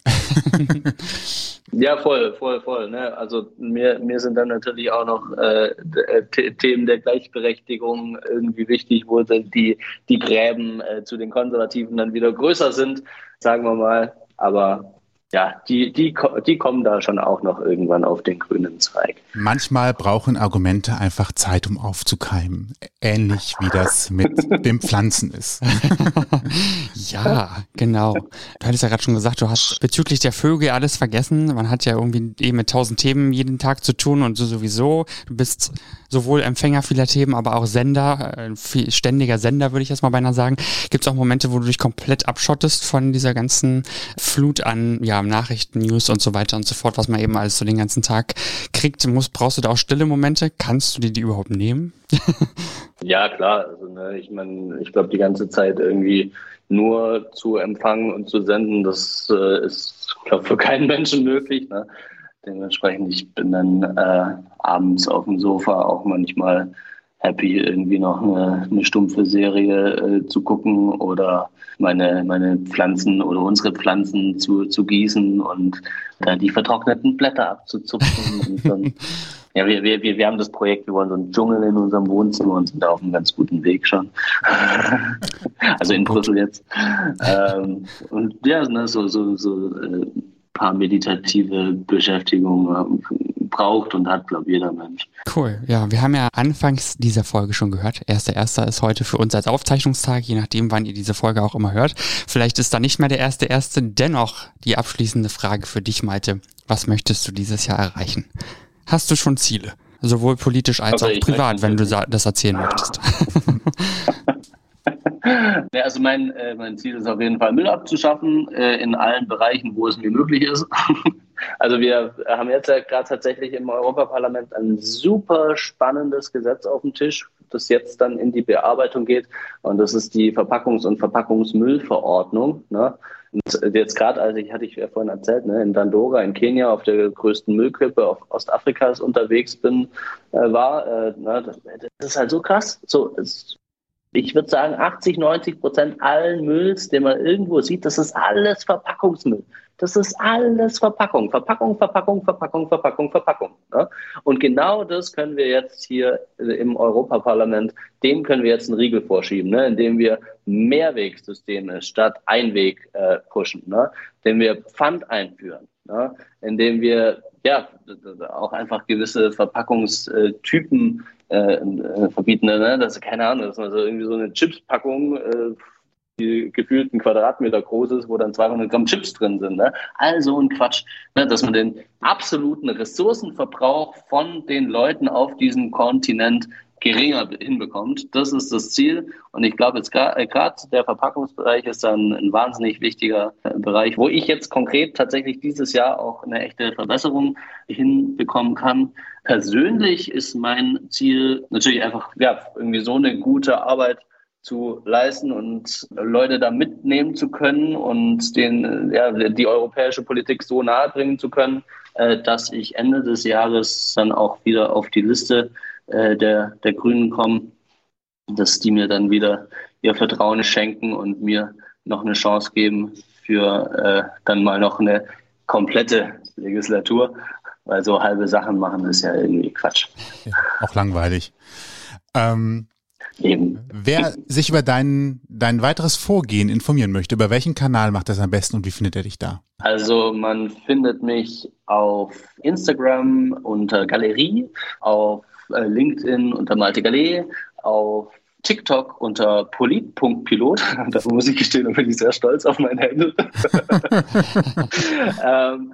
ja, voll, voll, voll. Ne? Also mir, mir sind dann natürlich auch noch äh, äh Themen der Gleichberechtigung irgendwie wichtig, wo die, die Gräben äh, zu den Konservativen dann wieder größer sind, sagen wir mal. Aber ja, die, die, die kommen da schon auch noch irgendwann auf den grünen Zweig. Manchmal brauchen Argumente einfach Zeit, um aufzukeimen. Ähnlich wie das mit den Pflanzen ist. ja, genau. Du hattest ja gerade schon gesagt, du hast bezüglich der Vögel alles vergessen. Man hat ja irgendwie eben mit tausend Themen jeden Tag zu tun und so sowieso. Du bist sowohl Empfänger vieler Themen, aber auch Sender, äh, ständiger Sender, würde ich jetzt mal beinahe sagen. Gibt es auch Momente, wo du dich komplett abschottest von dieser ganzen Flut an ja, Nachrichten, News und so weiter und so fort, was man eben alles so den ganzen Tag kriegt? Muss, brauchst du da auch stille Momente? Kannst du dir die überhaupt nehmen? ja, klar. Also, ne, ich meine, ich glaube, die ganze Zeit irgendwie nur zu empfangen und zu senden, das äh, ist, glaube für keinen Menschen möglich. Ne? Dementsprechend, ich bin dann äh, abends auf dem Sofa auch manchmal happy, irgendwie noch eine, eine stumpfe Serie äh, zu gucken oder meine, meine Pflanzen oder unsere Pflanzen zu, zu gießen und äh, die vertrockneten Blätter abzuzupfen. dann, ja, wir, wir, wir haben das Projekt, wir wollen so einen Dschungel in unserem Wohnzimmer und sind da auf einem ganz guten Weg schon. also in Brüssel jetzt. Ähm, und ja, ne, so, so, so äh, paar meditative Beschäftigung braucht und hat, glaube ich, jeder Mensch. Cool. Ja, wir haben ja anfangs dieser Folge schon gehört. Erster Erster ist heute für uns als Aufzeichnungstag, je nachdem, wann ihr diese Folge auch immer hört. Vielleicht ist da nicht mehr der Erste Erste. Dennoch die abschließende Frage für dich, Malte. Was möchtest du dieses Jahr erreichen? Hast du schon Ziele? Sowohl politisch als also auch privat, wenn du das erzählen möchtest. Ja, also mein, äh, mein Ziel ist auf jeden Fall Müll abzuschaffen äh, in allen Bereichen, wo es mir möglich ist. also wir haben jetzt ja gerade tatsächlich im Europaparlament ein super spannendes Gesetz auf dem Tisch, das jetzt dann in die Bearbeitung geht. Und das ist die Verpackungs- und Verpackungsmüllverordnung. Ne? Und jetzt gerade, als ich hatte ich ja vorhin erzählt, ne, in Dandora in Kenia auf der größten Müllkippe auf Ostafrikas unterwegs bin, äh, war, äh, na, das, das, ist halt so krass. So, es, ich würde sagen, 80, 90 Prozent allen Mülls, den man irgendwo sieht, das ist alles Verpackungsmüll. Das ist alles Verpackung. Verpackung, Verpackung, Verpackung, Verpackung, Verpackung. Ne? Und genau das können wir jetzt hier im Europaparlament, dem können wir jetzt einen Riegel vorschieben, ne? indem wir Mehrwegsysteme statt Einweg äh, pushen, ne? indem wir Pfand einführen, ne? indem wir ja auch einfach gewisse Verpackungstypen äh, äh, verbieten. Ne? Das ist keine Ahnung, dass man so irgendwie so eine Chipspackung, äh, die gefühlt ein Quadratmeter groß ist, wo dann 200 Gramm Chips drin sind. Ne? Also ein Quatsch, ne? dass man den absoluten Ressourcenverbrauch von den Leuten auf diesem Kontinent geringer hinbekommt. Das ist das Ziel. Und ich glaube, jetzt gerade äh, der Verpackungsbereich ist dann ein wahnsinnig wichtiger äh, Bereich, wo ich jetzt konkret tatsächlich dieses Jahr auch eine echte Verbesserung hinbekommen kann. Persönlich ist mein Ziel natürlich einfach, ja, irgendwie so eine gute Arbeit zu leisten und Leute da mitnehmen zu können und den, ja, die europäische Politik so nahe bringen zu können, äh, dass ich Ende des Jahres dann auch wieder auf die Liste äh, der, der Grünen kommen, dass die mir dann wieder ihr Vertrauen schenken und mir noch eine Chance geben für äh, dann mal noch eine komplette Legislatur, weil so halbe Sachen machen ist ja irgendwie Quatsch. Ja, auch langweilig. Ähm, Eben. Wer sich über dein, dein weiteres Vorgehen informieren möchte, über welchen Kanal macht das am besten und wie findet er dich da? Also man findet mich auf Instagram unter Galerie, auf LinkedIn unter Malte Galet, auf TikTok unter polit.pilot. Da muss ich gestehen, da bin ich sehr stolz auf mein Handle. ähm,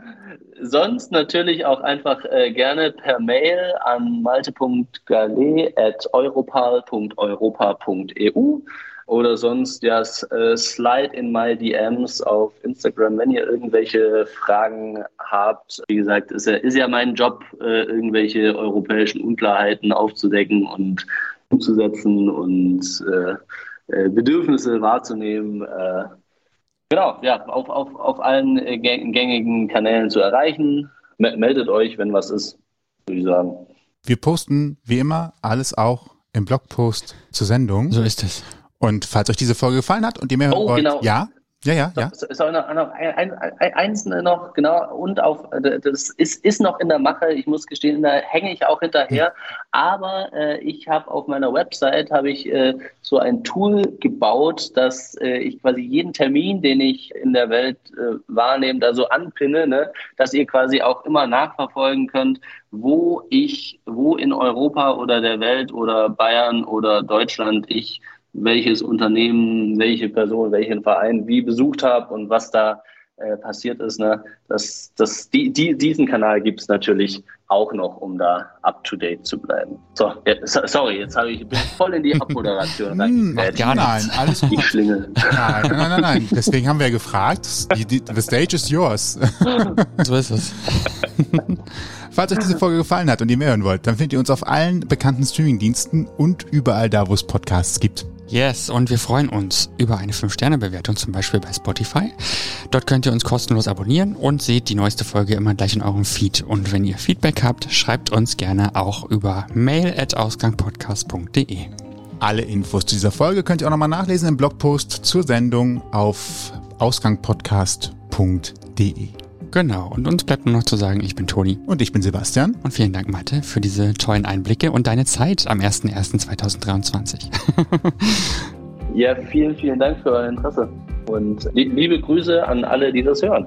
sonst natürlich auch einfach äh, gerne per Mail an malte.galet.europal.europa.eu oder sonst ja äh, slide in my DMs auf Instagram, wenn ihr irgendwelche Fragen habt. Wie gesagt, ist ja, ist ja mein Job, äh, irgendwelche europäischen Unklarheiten aufzudecken und umzusetzen und äh, äh Bedürfnisse wahrzunehmen. Äh, genau, ja, auf, auf, auf allen gängigen Kanälen zu erreichen. Meldet euch, wenn was ist, würde ich sagen. Wir posten wie immer alles auch im Blogpost zur Sendung. So ist es. Und falls euch diese Folge gefallen hat und ihr mehr oh, wollt, genau. ja, ja, ja, ja. Ist auch noch, noch ein, ein, eins noch, genau, und auf, das ist, ist noch in der Mache, ich muss gestehen, da hänge ich auch hinterher, aber äh, ich habe auf meiner Website, habe ich äh, so ein Tool gebaut, dass äh, ich quasi jeden Termin, den ich in der Welt äh, wahrnehme, da so anpinne, ne, dass ihr quasi auch immer nachverfolgen könnt, wo ich, wo in Europa oder der Welt oder Bayern oder Deutschland ich welches Unternehmen, welche Person, welchen Verein wie besucht habe und was da äh, passiert ist. Ne? Das, das, die, die, diesen Kanal gibt es natürlich auch noch, um da up to date zu bleiben. So, ja, sorry, jetzt habe ich bin voll in die Abmoderation hm, Gar nein, alles gut. Nein, nein, nein, nein, Deswegen haben wir ja gefragt. Die, die, the stage is yours. so ist es. Falls euch diese Folge gefallen hat und ihr mehr hören wollt, dann findet ihr uns auf allen bekannten Streamingdiensten und überall da, wo es Podcasts gibt. Yes, und wir freuen uns über eine 5-Sterne-Bewertung, zum Beispiel bei Spotify. Dort könnt ihr uns kostenlos abonnieren und seht die neueste Folge immer gleich in eurem Feed. Und wenn ihr Feedback habt, schreibt uns gerne auch über mail at ausgangpodcast.de. Alle Infos zu dieser Folge könnt ihr auch nochmal nachlesen im Blogpost zur Sendung auf ausgangpodcast.de. Genau, und uns bleibt nur noch zu sagen, ich bin Toni. Und ich bin Sebastian. Und vielen Dank, Mathe, für diese tollen Einblicke und deine Zeit am 01.01.2023. ja, vielen, vielen Dank für euer Interesse. Und liebe Grüße an alle, die das hören.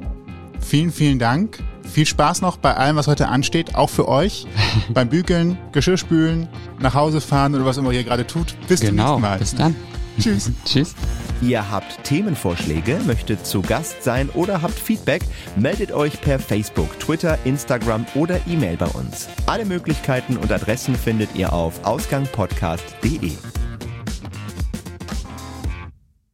Vielen, vielen Dank. Viel Spaß noch bei allem, was heute ansteht, auch für euch. beim Bügeln, Geschirrspülen, nach Hause fahren oder was immer ihr gerade tut. Bis genau, zum nächsten Mal. Bis dann. Tschüss. Tschüss. Ihr habt Themenvorschläge, möchtet zu Gast sein oder habt Feedback, meldet euch per Facebook, Twitter, Instagram oder E-Mail bei uns. Alle Möglichkeiten und Adressen findet ihr auf ausgangpodcast.de.